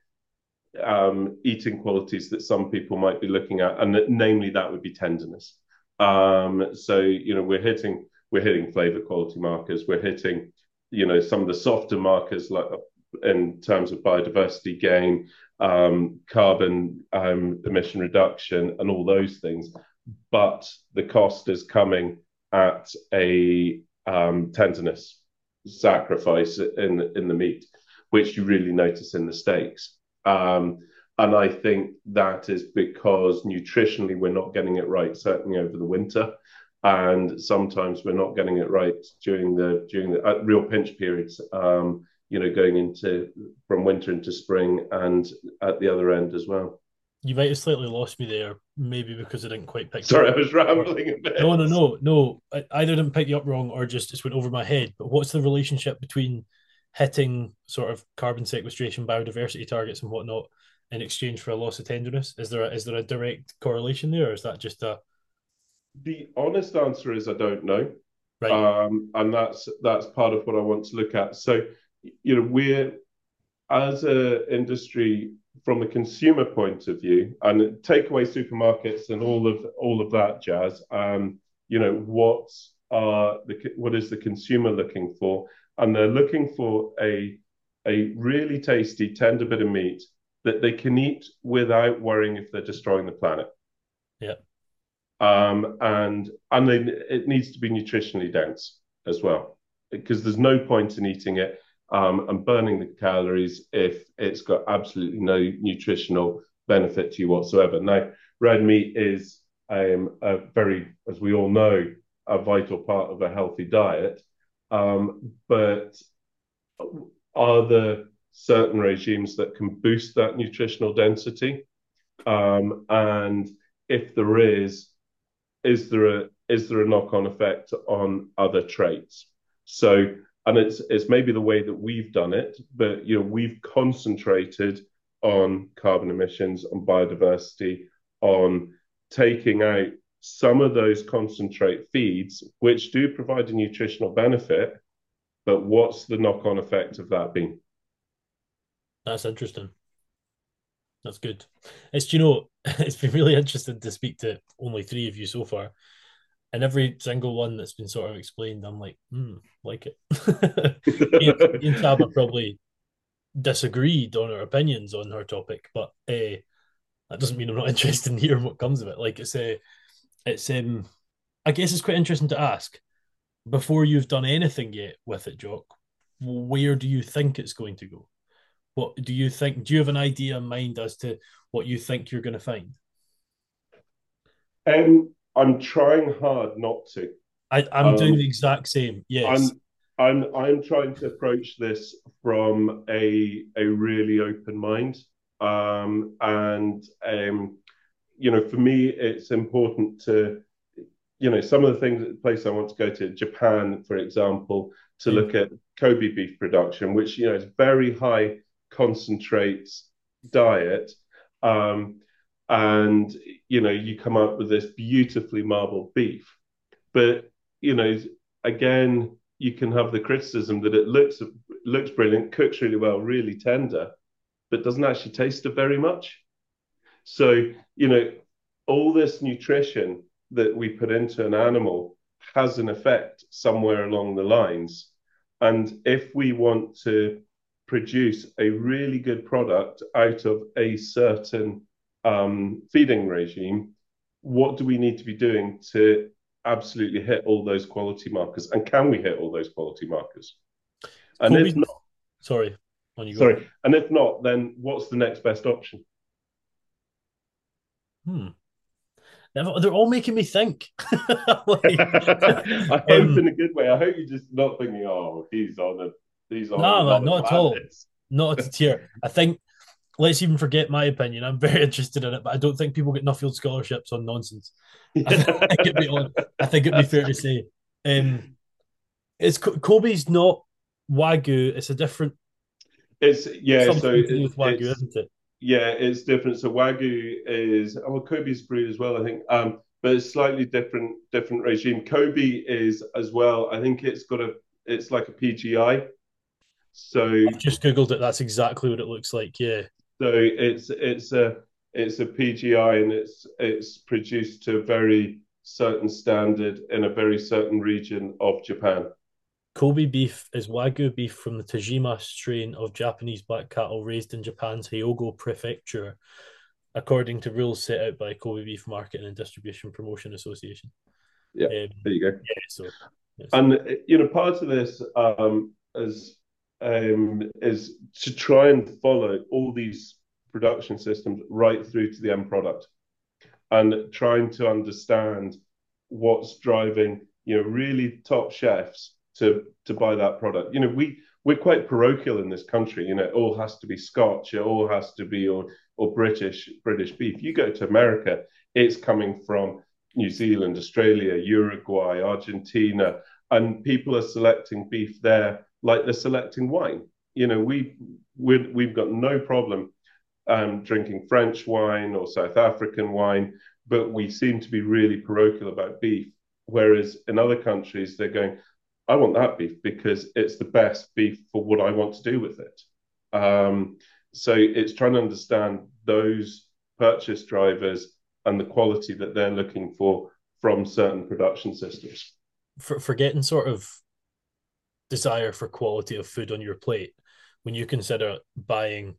um, eating qualities that some people might be looking at, and that, namely that would be tenderness. Um, so you know, we're hitting we're hitting flavor quality markers. We're hitting you know some of the softer markers like in terms of biodiversity gain, um, carbon um, emission reduction, and all those things. But the cost is coming at a um, tenderness sacrifice in in the meat, which you really notice in the steaks. Um, and I think that is because nutritionally we're not getting it right, certainly over the winter, and sometimes we're not getting it right during the during the uh, real pinch periods. Um, you know, going into from winter into spring and at the other end as well. You might have slightly lost me there, maybe because I didn't quite pick. Sorry, I was rambling a bit. No, no, no, no. I either didn't pick you up wrong or just just went over my head. But what's the relationship between hitting sort of carbon sequestration, biodiversity targets, and whatnot in exchange for a loss of tenderness? Is there a, is there a direct correlation there, or is that just a? The honest answer is I don't know, right? Um, and that's that's part of what I want to look at. So, you know, we're as an industry from a consumer point of view, and take away supermarkets and all of all of that jazz. Um, you know, what are the what is the consumer looking for? And they're looking for a a really tasty, tender bit of meat that they can eat without worrying if they're destroying the planet. Yeah. Um, and and they, it needs to be nutritionally dense as well, because there's no point in eating it um, and burning the calories if it's got absolutely no nutritional benefit to you whatsoever. Now, red meat is um, a very, as we all know, a vital part of a healthy diet. Um, but are there certain regimes that can boost that nutritional density? Um, and if there is, is there a is there a knock-on effect on other traits? So and it's it's maybe the way that we've done it, but you know we've concentrated on carbon emissions, on biodiversity, on taking out some of those concentrate feeds, which do provide a nutritional benefit, but what's the knock-on effect of that being? That's interesting. That's good. It's you know, it's been really interesting to speak to only three of you so far and every single one that's been sort of explained, I'm like, hmm, like it. me, and Tab probably disagreed on our opinions on her topic, but uh, that doesn't mean I'm not interested in hearing what comes of it. Like it's a, uh, it's um, I guess it's quite interesting to ask before you've done anything yet with it, Jock. Where do you think it's going to go? What do you think? Do you have an idea in mind as to what you think you're going to find? Um, I'm trying hard not to. I, I'm um, doing the exact same. Yes. I'm I'm I'm trying to approach this from a a really open mind. Um, and um, you know, for me, it's important to, you know, some of the things, the place I want to go to, Japan, for example, to mm. look at Kobe beef production, which you know is very high concentrates diet. Um, and you know you come up with this beautifully marbled beef but you know again you can have the criticism that it looks looks brilliant cooks really well really tender but doesn't actually taste it very much so you know all this nutrition that we put into an animal has an effect somewhere along the lines and if we want to produce a really good product out of a certain um, feeding regime, what do we need to be doing to absolutely hit all those quality markers? And can we hit all those quality markers? And if not, sorry, sorry, and if not, then what's the next best option? Hmm. They're all making me think. like, I hope um, in a good way. I hope you're just not thinking, "Oh, he's on a, he's on." No, man, not at all. Not at a tear. I think let's even forget my opinion. I'm very interested in it, but I don't think people get Nuffield scholarships on nonsense. I, think it'd be on, I think it'd be fair to say. Um, it's Kobe's not Wagyu. It's a different. It's yeah. So with Wagyu, isn't it? Yeah, it's different. So Wagyu is oh, well, Kobe's breed as well, I think. Um, but it's slightly different different regime. Kobe is as well. I think it's got a it's like a PGI. So I've just googled it. That's exactly what it looks like. Yeah. So it's it's a it's a PGI and it's it's produced to a very certain standard in a very certain region of Japan. Kobe beef is Wagyu beef from the Tajima strain of Japanese black cattle raised in Japan's Hyogo Prefecture, according to rules set out by Kobe Beef Marketing and Distribution Promotion Association. Yeah, um, there you go. Yeah, so yes. and you know part of this um, is um, is to try and follow all these production systems right through to the end product and trying to understand what's driving you know really top chefs to to buy that product you know we we're quite parochial in this country you know it all has to be scotch it all has to be or or british british beef you go to america it's coming from new zealand australia uruguay argentina and people are selecting beef there like they're selecting wine. You know, we we we've got no problem um, drinking French wine or South African wine, but we seem to be really parochial about beef. Whereas in other countries, they're going, I want that beef because it's the best beef for what I want to do with it. Um, so it's trying to understand those purchase drivers and the quality that they're looking for from certain production systems. For, forgetting sort of desire for quality of food on your plate, when you consider buying,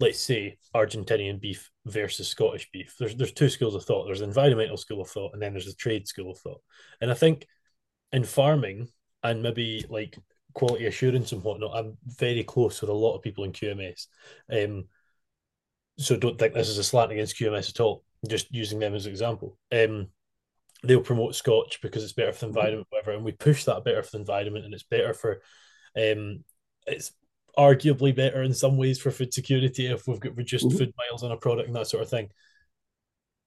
let's say, Argentinian beef versus Scottish beef, there's there's two schools of thought. There's an environmental school of thought, and then there's the trade school of thought. And I think in farming and maybe like quality assurance and whatnot, I'm very close with a lot of people in QMS. Um, so don't think this is a slant against QMS at all. Just using them as an example. Um, they'll promote Scotch because it's better for the environment, whatever, and we push that better for the environment, and it's better for, um, it's arguably better in some ways for food security if we've got reduced mm-hmm. food miles on a product and that sort of thing.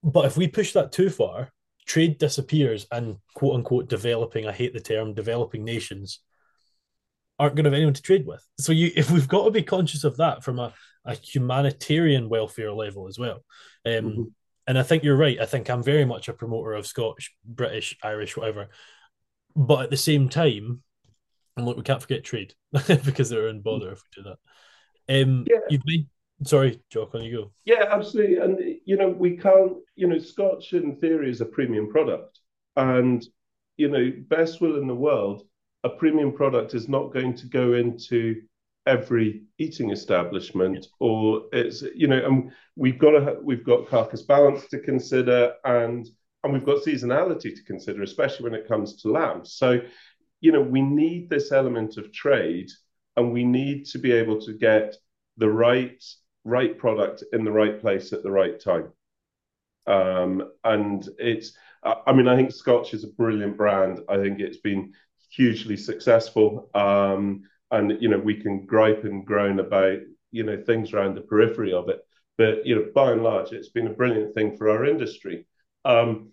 But if we push that too far, trade disappears, and quote unquote developing, I hate the term, developing nations aren't going to have anyone to trade with. So you, if we've got to be conscious of that from a, a humanitarian welfare level as well. Um, mm-hmm. And I think you're right. I think I'm very much a promoter of Scottish, British, Irish, whatever. But at the same time, and look, we can't forget trade because they're in bother if we do that. Um, yeah. You've made sorry, Jock, on you go. Yeah, absolutely. And you know, we can't. You know, Scotch in theory is a premium product, and you know, best will in the world, a premium product is not going to go into every eating establishment or it's you know and we've got we've got carcass balance to consider and and we've got seasonality to consider especially when it comes to lamb so you know we need this element of trade and we need to be able to get the right right product in the right place at the right time. Um, and it's i mean i think scotch is a brilliant brand. I think it's been hugely successful. Um, and you know we can gripe and groan about you know things around the periphery of it. But you know by and large it's been a brilliant thing for our industry. Um,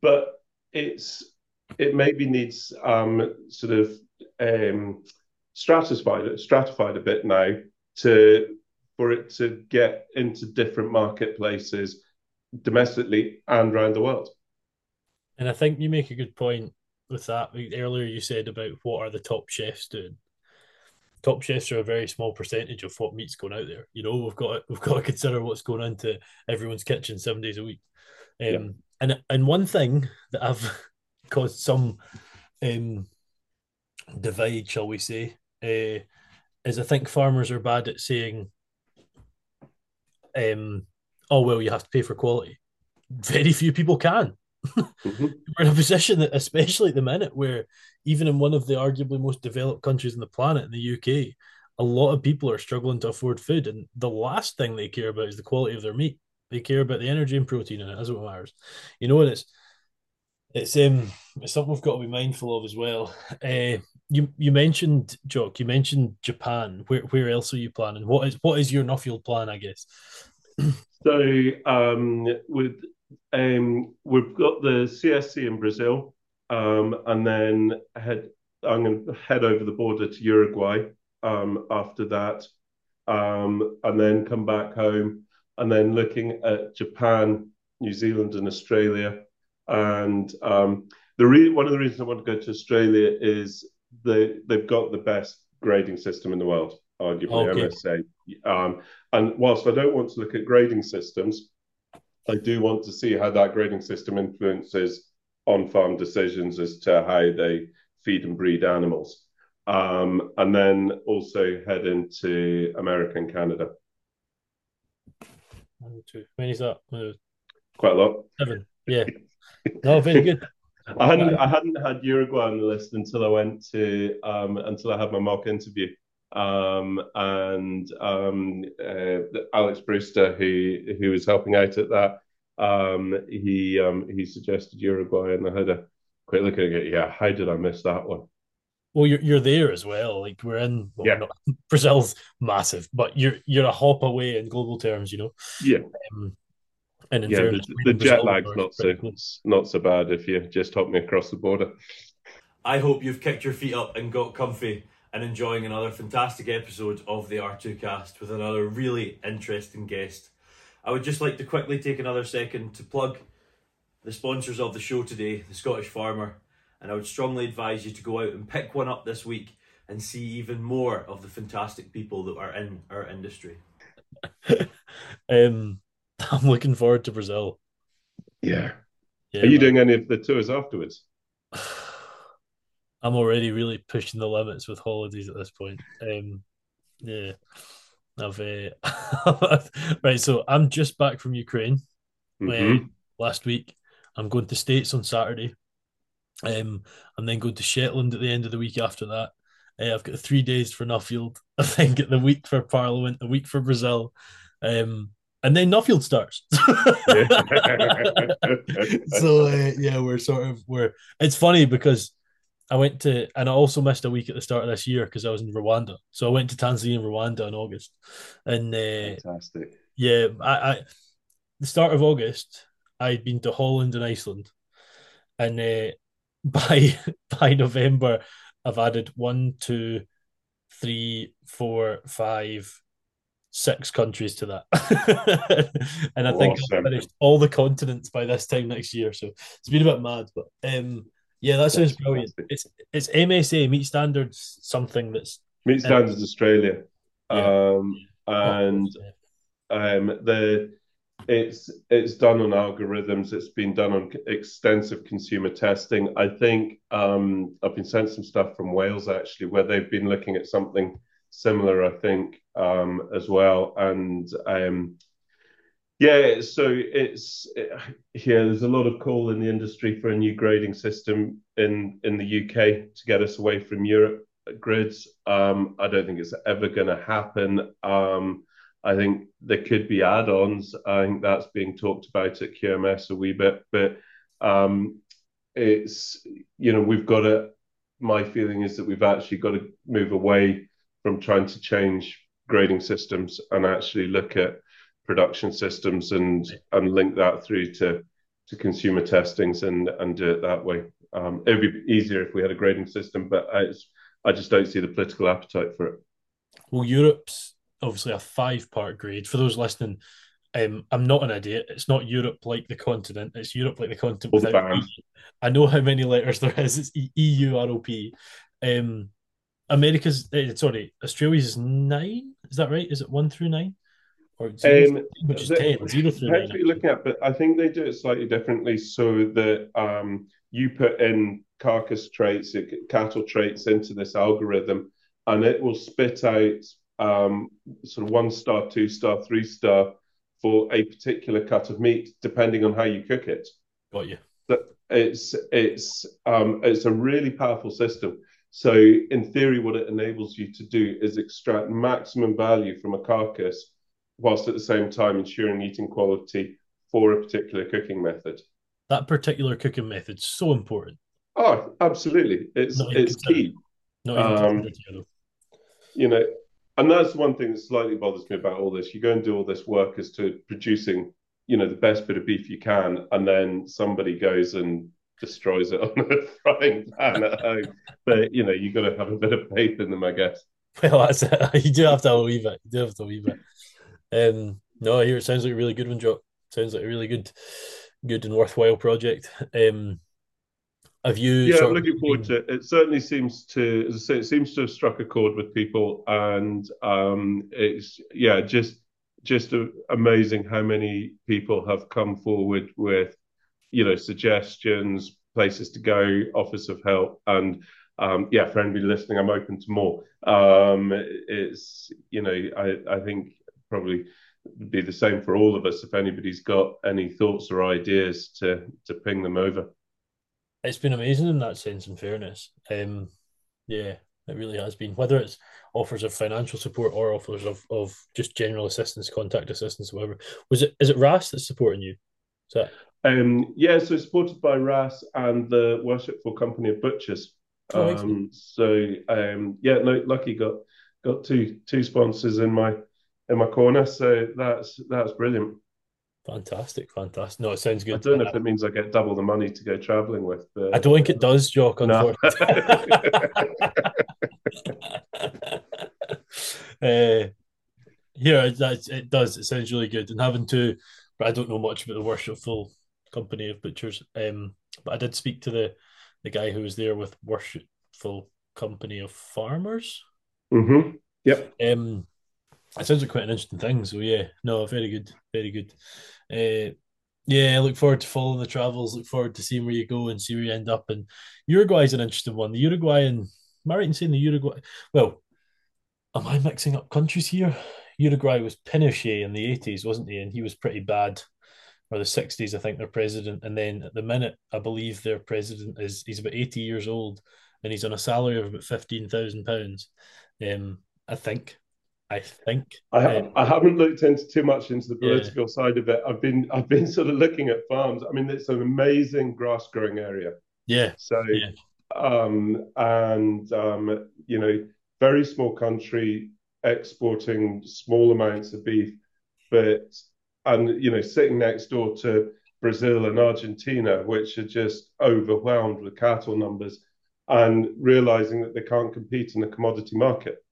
but it's it maybe needs um, sort of um, stratified stratified a bit now to for it to get into different marketplaces domestically and around the world and i think you make a good point with that earlier you said about what are the top chefs doing top chefs are a very small percentage of what meat's going out there. You know, we've got to, we've got to consider what's going into everyone's kitchen seven days a week. Um, yeah. And and one thing that I've caused some um, divide, shall we say, uh, is I think farmers are bad at saying, um, "Oh well, you have to pay for quality." Very few people can mm-hmm. We're in a position that, especially at the minute, where even in one of the arguably most developed countries in the planet, in the UK, a lot of people are struggling to afford food, and the last thing they care about is the quality of their meat. They care about the energy and protein in it. That's what matters. You know, and it's it's um it's something we've got to be mindful of as well. Uh, you you mentioned Jock, you mentioned Japan. Where where else are you planning? What is what is your Nuffield plan? I guess. So um, with um, we've got the CSC in Brazil, um, and then head. I'm going to head over the border to Uruguay um, after that, um, and then come back home, and then looking at Japan, New Zealand, and Australia. And um, the re- one of the reasons I want to go to Australia is they they've got the best grading system in the world, arguably. Okay. I must say. Um, and whilst I don't want to look at grading systems, I do want to see how that grading system influences on-farm decisions as to how they feed and breed animals. Um, and then also head into America and Canada. One, two. When is that? Uh, Quite a lot. Seven. Yeah. No, very good. I hadn't I hadn't had Uruguay on the list until I went to um, until I had my mock interview. Um, and um, uh, Alex Brewster, who who was helping out at that, um, he um, he suggested Uruguay, and I had a quick look at it. Yeah, how did I miss that one? Well, you're you're there as well. Like we're in. Well, yeah. Not, Brazil's massive, but you're you're a hop away in global terms. You know. Yeah. Um, and yeah, the, the jet lag's not so not so bad if you just hop me across the border. I hope you've kicked your feet up and got comfy and enjoying another fantastic episode of the R2Kast with another really interesting guest. I would just like to quickly take another second to plug the sponsors of the show today, the Scottish Farmer, and I would strongly advise you to go out and pick one up this week and see even more of the fantastic people that are in our industry. um, I'm looking forward to Brazil. Yeah. yeah are you man. doing any of the tours afterwards? I'm already really pushing the limits with holidays at this point. Um, yeah, I've uh, right. So I'm just back from Ukraine mm-hmm. uh, last week. I'm going to States on Saturday. Um, I'm then going to Shetland at the end of the week after that. Uh, I've got three days for Nuffield. I think the week for Parliament, a week for Brazil, um, and then Nuffield starts. so uh, yeah, we're sort of we're. It's funny because I went to, and I also missed a week at the start of this year because I was in Rwanda. So I went to Tanzania and Rwanda in August, and uh, fantastic. Yeah, I, I the start of August, I'd been to Holland and Iceland, and uh, by by November, I've added one, two, three, four, five, six countries to that, and I think I've finished all the continents by this time next year. So it's been a bit mad, but um, yeah, that sounds brilliant. It's it's MSA meat standards something that's meat standards um, Australia, yeah. um, and um, the it's it's done on algorithms. It's been done on extensive consumer testing. I think um, I've been sent some stuff from Wales actually, where they've been looking at something similar. I think um, as well, and um, yeah, so it's yeah. There's a lot of call in the industry for a new grading system in in the UK to get us away from EUROP grids. Um, I don't think it's ever going to happen. Um, I think there could be add-ons. I think that's being talked about at QMS a wee bit, but um, it's you know we've got to. My feeling is that we've actually got to move away from trying to change grading systems and actually look at production systems and and link that through to to consumer testings and and do it that way. Um, it'd be easier if we had a grading system, but I, I just don't see the political appetite for it. Well, EUROP's obviously a five part grade. For those listening, um, I'm not an idiot. It's not Europe like the continent. It's Europe like the continent without. I know how many letters there is. It's EU ROP. Um, America's uh, sorry, Australia's nine. Is that right? Is it one through nine? Or zero, um, which is the, 10, zero through nine. Looking at, but I think they do it slightly differently so that um, you put in carcass traits, cattle traits into this algorithm, and it will spit out um, sort of one star, two star, three star for a particular cut of meat, depending on how you cook it. Got you. But it's it's um, it's a really powerful system. So in theory, what it enables you to do is extract maximum value from a carcass whilst at the same time ensuring eating quality for a particular cooking method. That particular cooking method is so important. Oh, absolutely. It's it's key. Um, you know, and that's one thing that slightly bothers me about all this. You go and do all this work as to producing, you know, the best bit of beef you can, and then somebody goes and destroys it on a frying pan at home. But you know, you've got to have a bit of faith in them, I guess. Well, that's it. You do have to have it. You do have to have it. Um, no, I hear it sounds like a really good one, Joe. Sounds like a really good, good and worthwhile project. Um, have you? Yeah, I'm looking forward to it. It certainly seems to, as I say, it seems to have struck a chord with people, and um, it's yeah, just just amazing how many people have come forward with, you know, suggestions, places to go, offers of help, and um, yeah, for anybody listening, I'm open to more. Um, it's you know, I I think probably be the same for all of us. If anybody's got any thoughts or ideas, to to ping them over. It's been amazing in that sense. In fairness, um, yeah, it really has been. Whether it's offers of financial support or offers of, of just general assistance, contact assistance, whatever. Was it is it RAS that's supporting you? Is that... Um, yeah, so supported by RAS and the Worshipful Company of Butchers. Oh, um, so um, yeah, no, lucky got got two two sponsors in my in my corner. So that's that's brilliant. Fantastic, fantastic. No, it sounds good. I don't know if it means I get double the money to go traveling with. But... I don't think it does, Jock. Unfortunately. No. uh, yeah, that it does. It sounds really good, and having to, but I don't know much about the worshipful company of butchers. Um, but I did speak to the the guy who was there with worshipful company of farmers. Mm-hmm. Yep. Um, it sounds like quite an interesting thing. So yeah, no, very good, very good. Uh, yeah, I look forward to following the travels. Look forward to seeing where you go and see where you end up. And Uruguay is an interesting one. The Uruguayan, am I right in saying the Uruguay? Well, am I mixing up countries here? Uruguay was Pinochet in the 80s, wasn't he? And he was pretty bad. Or the 60s, I think, their president. And then at the minute, I believe their president is he's about 80 years old and he's on a salary of about £15,000. Um, I think. I think. I, um, I haven't looked into too much into the political yeah. side of it. I've been I've been sort of looking at farms. I mean, it's an amazing grass growing area. Yeah. So yeah. um and um you know, very small country exporting small amounts of beef, but and you know, sitting next door to Brazil and Argentina, which are just overwhelmed with cattle numbers, and realizing that they can't compete in a commodity market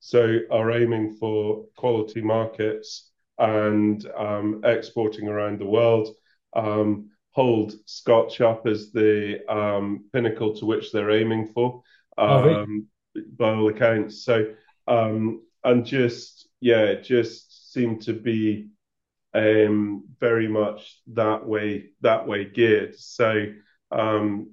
so are aiming for quality markets and um, exporting around the world. Um, hold Scotch up as the um, pinnacle to which they're aiming for, oh? Um, by all accounts. So um, and just yeah, just seem to be um, very much that way that way geared. So um,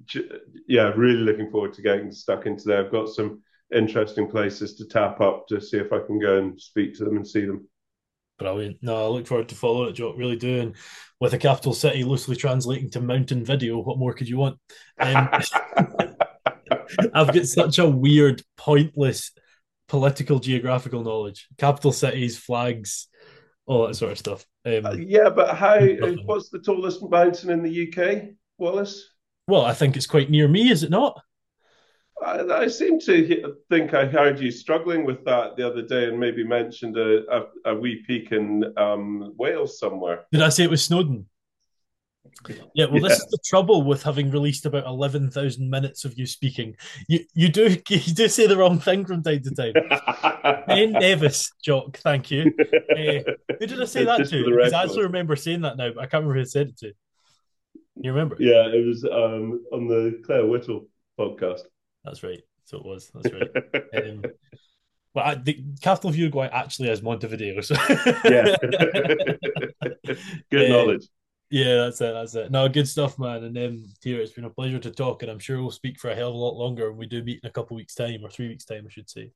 yeah, really looking forward to getting stuck into there. I've got some interesting places to tap up to see if I can go and speak to them and see them. Brilliant. No, I look forward to following it, Joe. Really doing with a capital city loosely translating to mountain video. What more could you want? Um, I've got such a weird, pointless political geographical knowledge. Capital cities, flags, all that sort of stuff. Um, uh, yeah, but how? What's the tallest mountain in the UK, Wallace? Well, I think it's quite near me, is it not? I, I, seem to think I heard you struggling with that the other day and maybe mentioned a, a, a wee peak in um, Wales somewhere. Did I say it was Snowdon? Yeah, well, this is the trouble with having released about eleven thousand minutes of you speaking. You you do you do say the wrong thing from time to time. Ben Nevis, Jock, thank you. Uh, who did I say that to? Because I actually remember saying that now, but I can't remember who I said it to. You remember? Yeah, it was um, on the Claire Whittle podcast. That's right. So it was. That's right. um, but I, the capital of Uruguay actually is Montevideo. So yeah, good knowledge. Yeah, that's it. That's it. No, good stuff, man. And um, here, it's been a pleasure to talk, and I'm sure we'll speak for a hell of a lot longer when we do meet in a couple weeks' time or three weeks' time, I should say.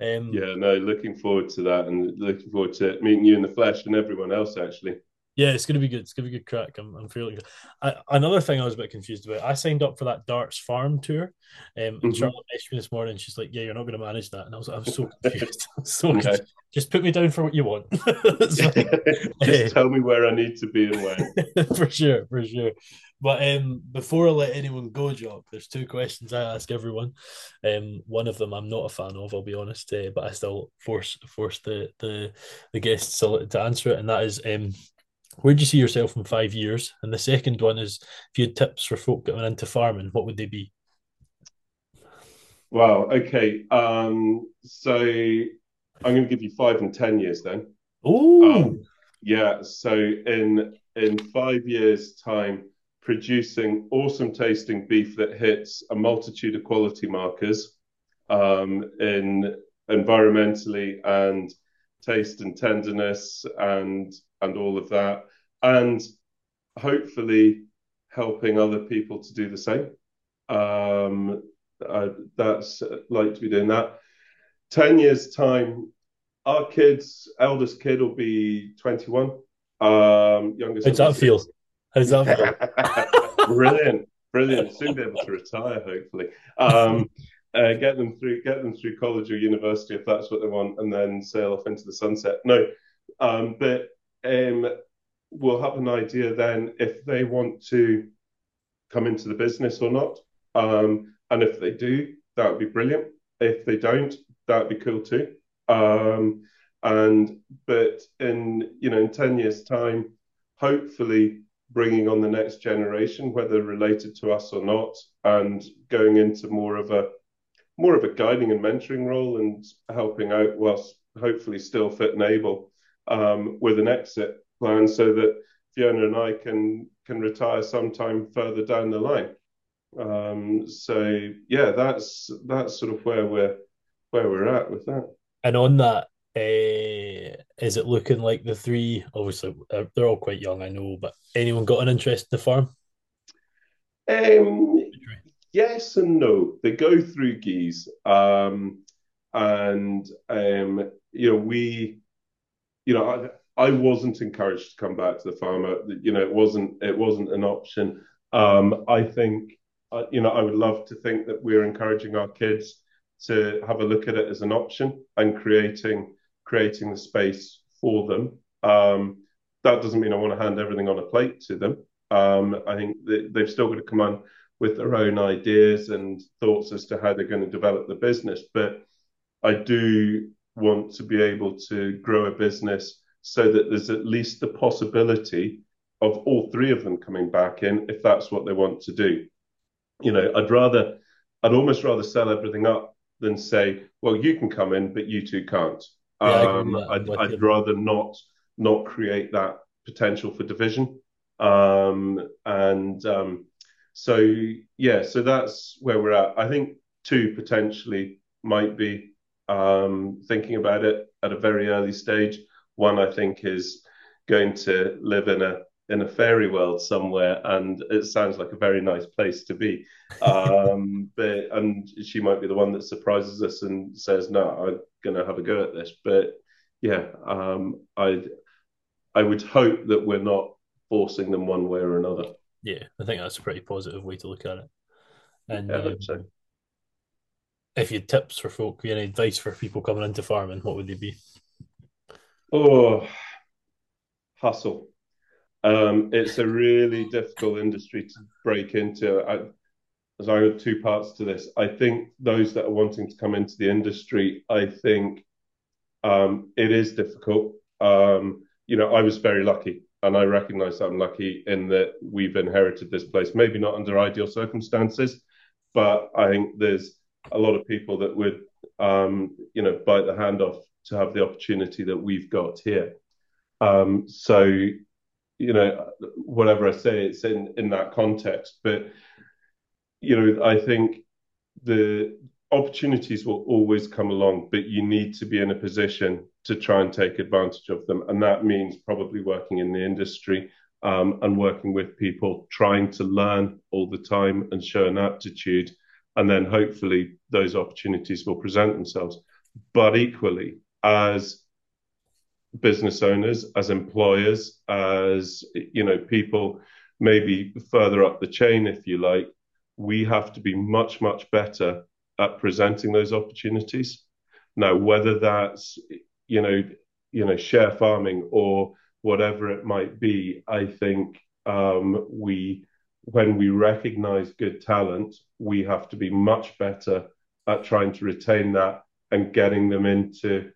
Um, yeah, no, looking forward to that, and looking forward to meeting you in the flesh and everyone else actually. Yeah, it's gonna be good. It's gonna be good crack. I'm, I'm feeling good. I, another thing I was a bit confused about. I signed up for that Darts Farm tour, um, and mm-hmm. Charlotte messaged me this morning. She's like, "Yeah, you're not gonna manage that," and I was, like, I was so confused. so okay. confused. Just put me down for what you want. Just uh, tell me where I need to be and when. for sure, for sure. But um, before I let anyone go, Jock, there's two questions I ask everyone. Um, one of them I'm not a fan of, I'll be honest, uh, but I still force force the the the guests to, to answer it, and that is um where do you see yourself in five years? And the second one is if you had tips for folk going into farming, what would they be? Wow. Okay. Um, so I'm going to give you five and ten years then. Oh. Um, yeah. So in in five years' time, producing awesome tasting beef that hits a multitude of quality markers um, in environmentally and taste and tenderness and and all of that, and hopefully helping other people to do the same. Um, uh, that's uh, like to be doing that. Ten years time, our kids, eldest kid will be twenty one. Um, youngest. How's that feel? How's that feel? brilliant, brilliant. Soon be able to retire, hopefully. Um, uh, get them through, get them through college or university if that's what they want, and then sail off into the sunset. No, um, but um, we'll have an idea then if they want to come into the business or not. Um, and if they do, that would be brilliant. If they don't, that would be cool too. Um, and but in you know in ten years' time, hopefully bringing on the next generation, whether related to us or not, and going into more of a more of a guiding and mentoring role and helping out whilst hopefully still fit and able um, with an exit plan so that Fiona and I can can retire sometime further down the line. Um, so yeah, that's that's sort of where we're where we're at with that. And on that, uh, is it looking like the three? Obviously, uh, they're all quite young, I know, but anyone got an interest in the farm? Um, yes and no. They go through geese, um, and um, you know we, you know, I, I wasn't encouraged to come back to the farmer. You know, it wasn't it wasn't an option. Um, I think, uh, you know, I would love to think that we're encouraging our kids to have a look at it as an option and creating creating the space for them. Um, that doesn't mean I want to hand everything on a plate to them. Um, I think they, they've still got to come on with their own ideas and thoughts as to how they're going to develop the business. But I do want to be able to grow a business so that there's at least the possibility of all three of them coming back in if that's what they want to do. You know, I'd rather, I'd almost rather sell everything up than say, well, you can come in, but you two can't. Yeah, um, I'd, I'd rather not not create that potential for division. Um, and um, so yeah, so that's where we're at. I think two potentially might be um, thinking about it at a very early stage. One I think is going to live in a in a fairy world somewhere, and it sounds like a very nice place to be. Um, but and she might be the one that surprises us and says, "No, I'm going to have a go at this." But yeah, um, I I would hope that we're not forcing them one way or another. Yeah, I think that's a pretty positive way to look at it. And yeah, um, so. if you had tips for folk, any advice for people coming into farming, what would they be? Oh, hustle. Um, it's a really difficult industry to break into. I, as I have two parts to this, I think those that are wanting to come into the industry, I think um, it is difficult. Um, you know, I was very lucky and I recognize I'm lucky in that we've inherited this place, maybe not under ideal circumstances, but I think there's a lot of people that would, um, you know, bite the hand off to have the opportunity that we've got here. Um, so, you know, whatever I say, it's in in that context. But you know, I think the opportunities will always come along, but you need to be in a position to try and take advantage of them. And that means probably working in the industry um, and working with people, trying to learn all the time and show an aptitude. And then hopefully those opportunities will present themselves. But equally, as business owners, as employers, as you know, people maybe further up the chain, if you like, we have to be much, much better at presenting those opportunities. Now, whether that's you know you know share farming or whatever it might be, I think um, we when we recognize good talent, we have to be much better at trying to retain that and getting them into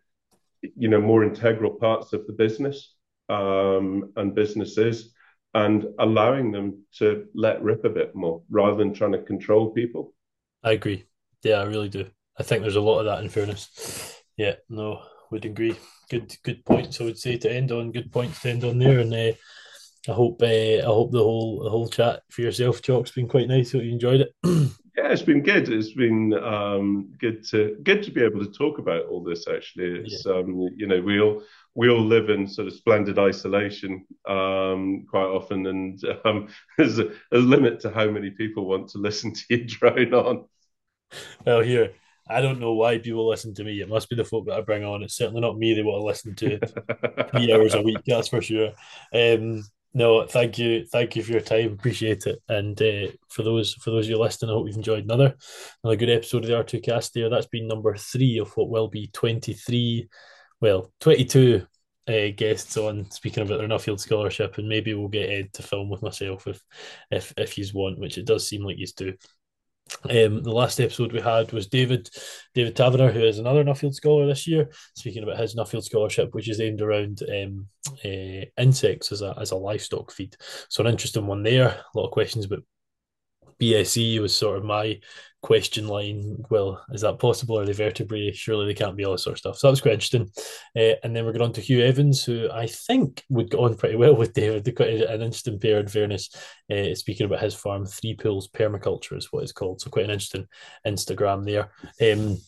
you know more integral parts of the business um, and businesses and allowing them to let rip a bit more rather than trying to control people. I agree. Yeah, I really do. I think there's a lot of that in fairness. Yeah, no, would agree. Good, good points. I would say to end on. Good points to end on there, and uh, I hope uh, I hope the whole the whole chat for yourself, Jock's been quite nice. Hope you enjoyed it. yeah, it's been good. It's been um, good to good to be able to talk about all this. Actually, it's yeah. um, you know we all we all live in sort of splendid isolation um, quite often, and um, there's a, a, limit to how many people want to listen to you drone on. Well, here, I don't know why people listen to me. It must be the folk that I bring on. It's certainly not me they want to listen to three hours a week, that's for sure. Um, no, thank you, thank you for your time. Appreciate it. And uh, for those for those of you listening, I hope you've enjoyed another another good episode of the R2Kast. There, that's been number three of what will be twenty three, well, twenty two uh, guests on speaking about their Nuffield scholarship, and maybe we'll get Ed to film with myself if if if you want, which it does seem like you do. Um, the last episode we had was David David Taverner, who is another Nuffield scholar this year, speaking about his Nuffield scholarship, which is aimed around um, uh, insects as a as a livestock feed. So an interesting one there. A lot of questions about BSE was sort of my question line. Well, is that possible? Are they vertebrae? Surely they can't be all this sort of stuff. So that was quite interesting. Uh, and then we're going on to Hugh Evans, who I think would get on pretty well with David. They're quite an interesting pair, in fairness. Uh, speaking about his farm, Three Pools Permaculture is what it's called. So quite an interesting Instagram there. Um,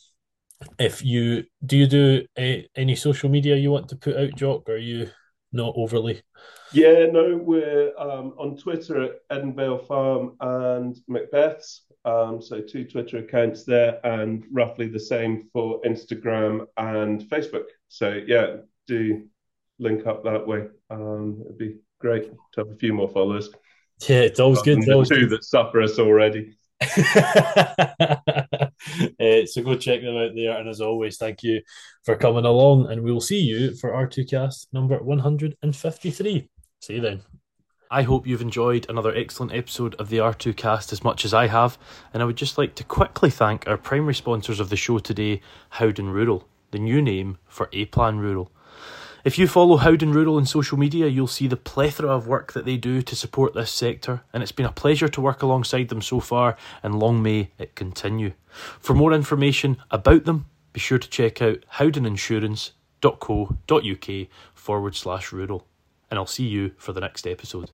if you do you do uh, any social media you want to put out, Jock? Or are you not overly? Yeah, no, we're um, on Twitter at Edinvale Farm and MacBeth's. Um, so two Twitter accounts there, and roughly the same for Instagram and Facebook. So yeah, do link up that way. Um, it'd be great to have a few more followers. Yeah, it's always good. The always two good. that suffer us already. uh, so go check them out there. And as always, thank you for coming along. And we'll see you for R2Kast number 153. See you then. I hope you've enjoyed another excellent episode of the R2Kast as much as I have, and I would just like to quickly thank our primary sponsors of the show today, Howden Rural, the new name for A Plan Rural. If you follow Howden Rural on social media, you'll see the plethora of work that they do to support this sector, and it's been a pleasure to work alongside them so far, and long may it continue. For more information about them, be sure to check out howdeninsurance.co.uk forward slash rural, and I'll see you for the next episode.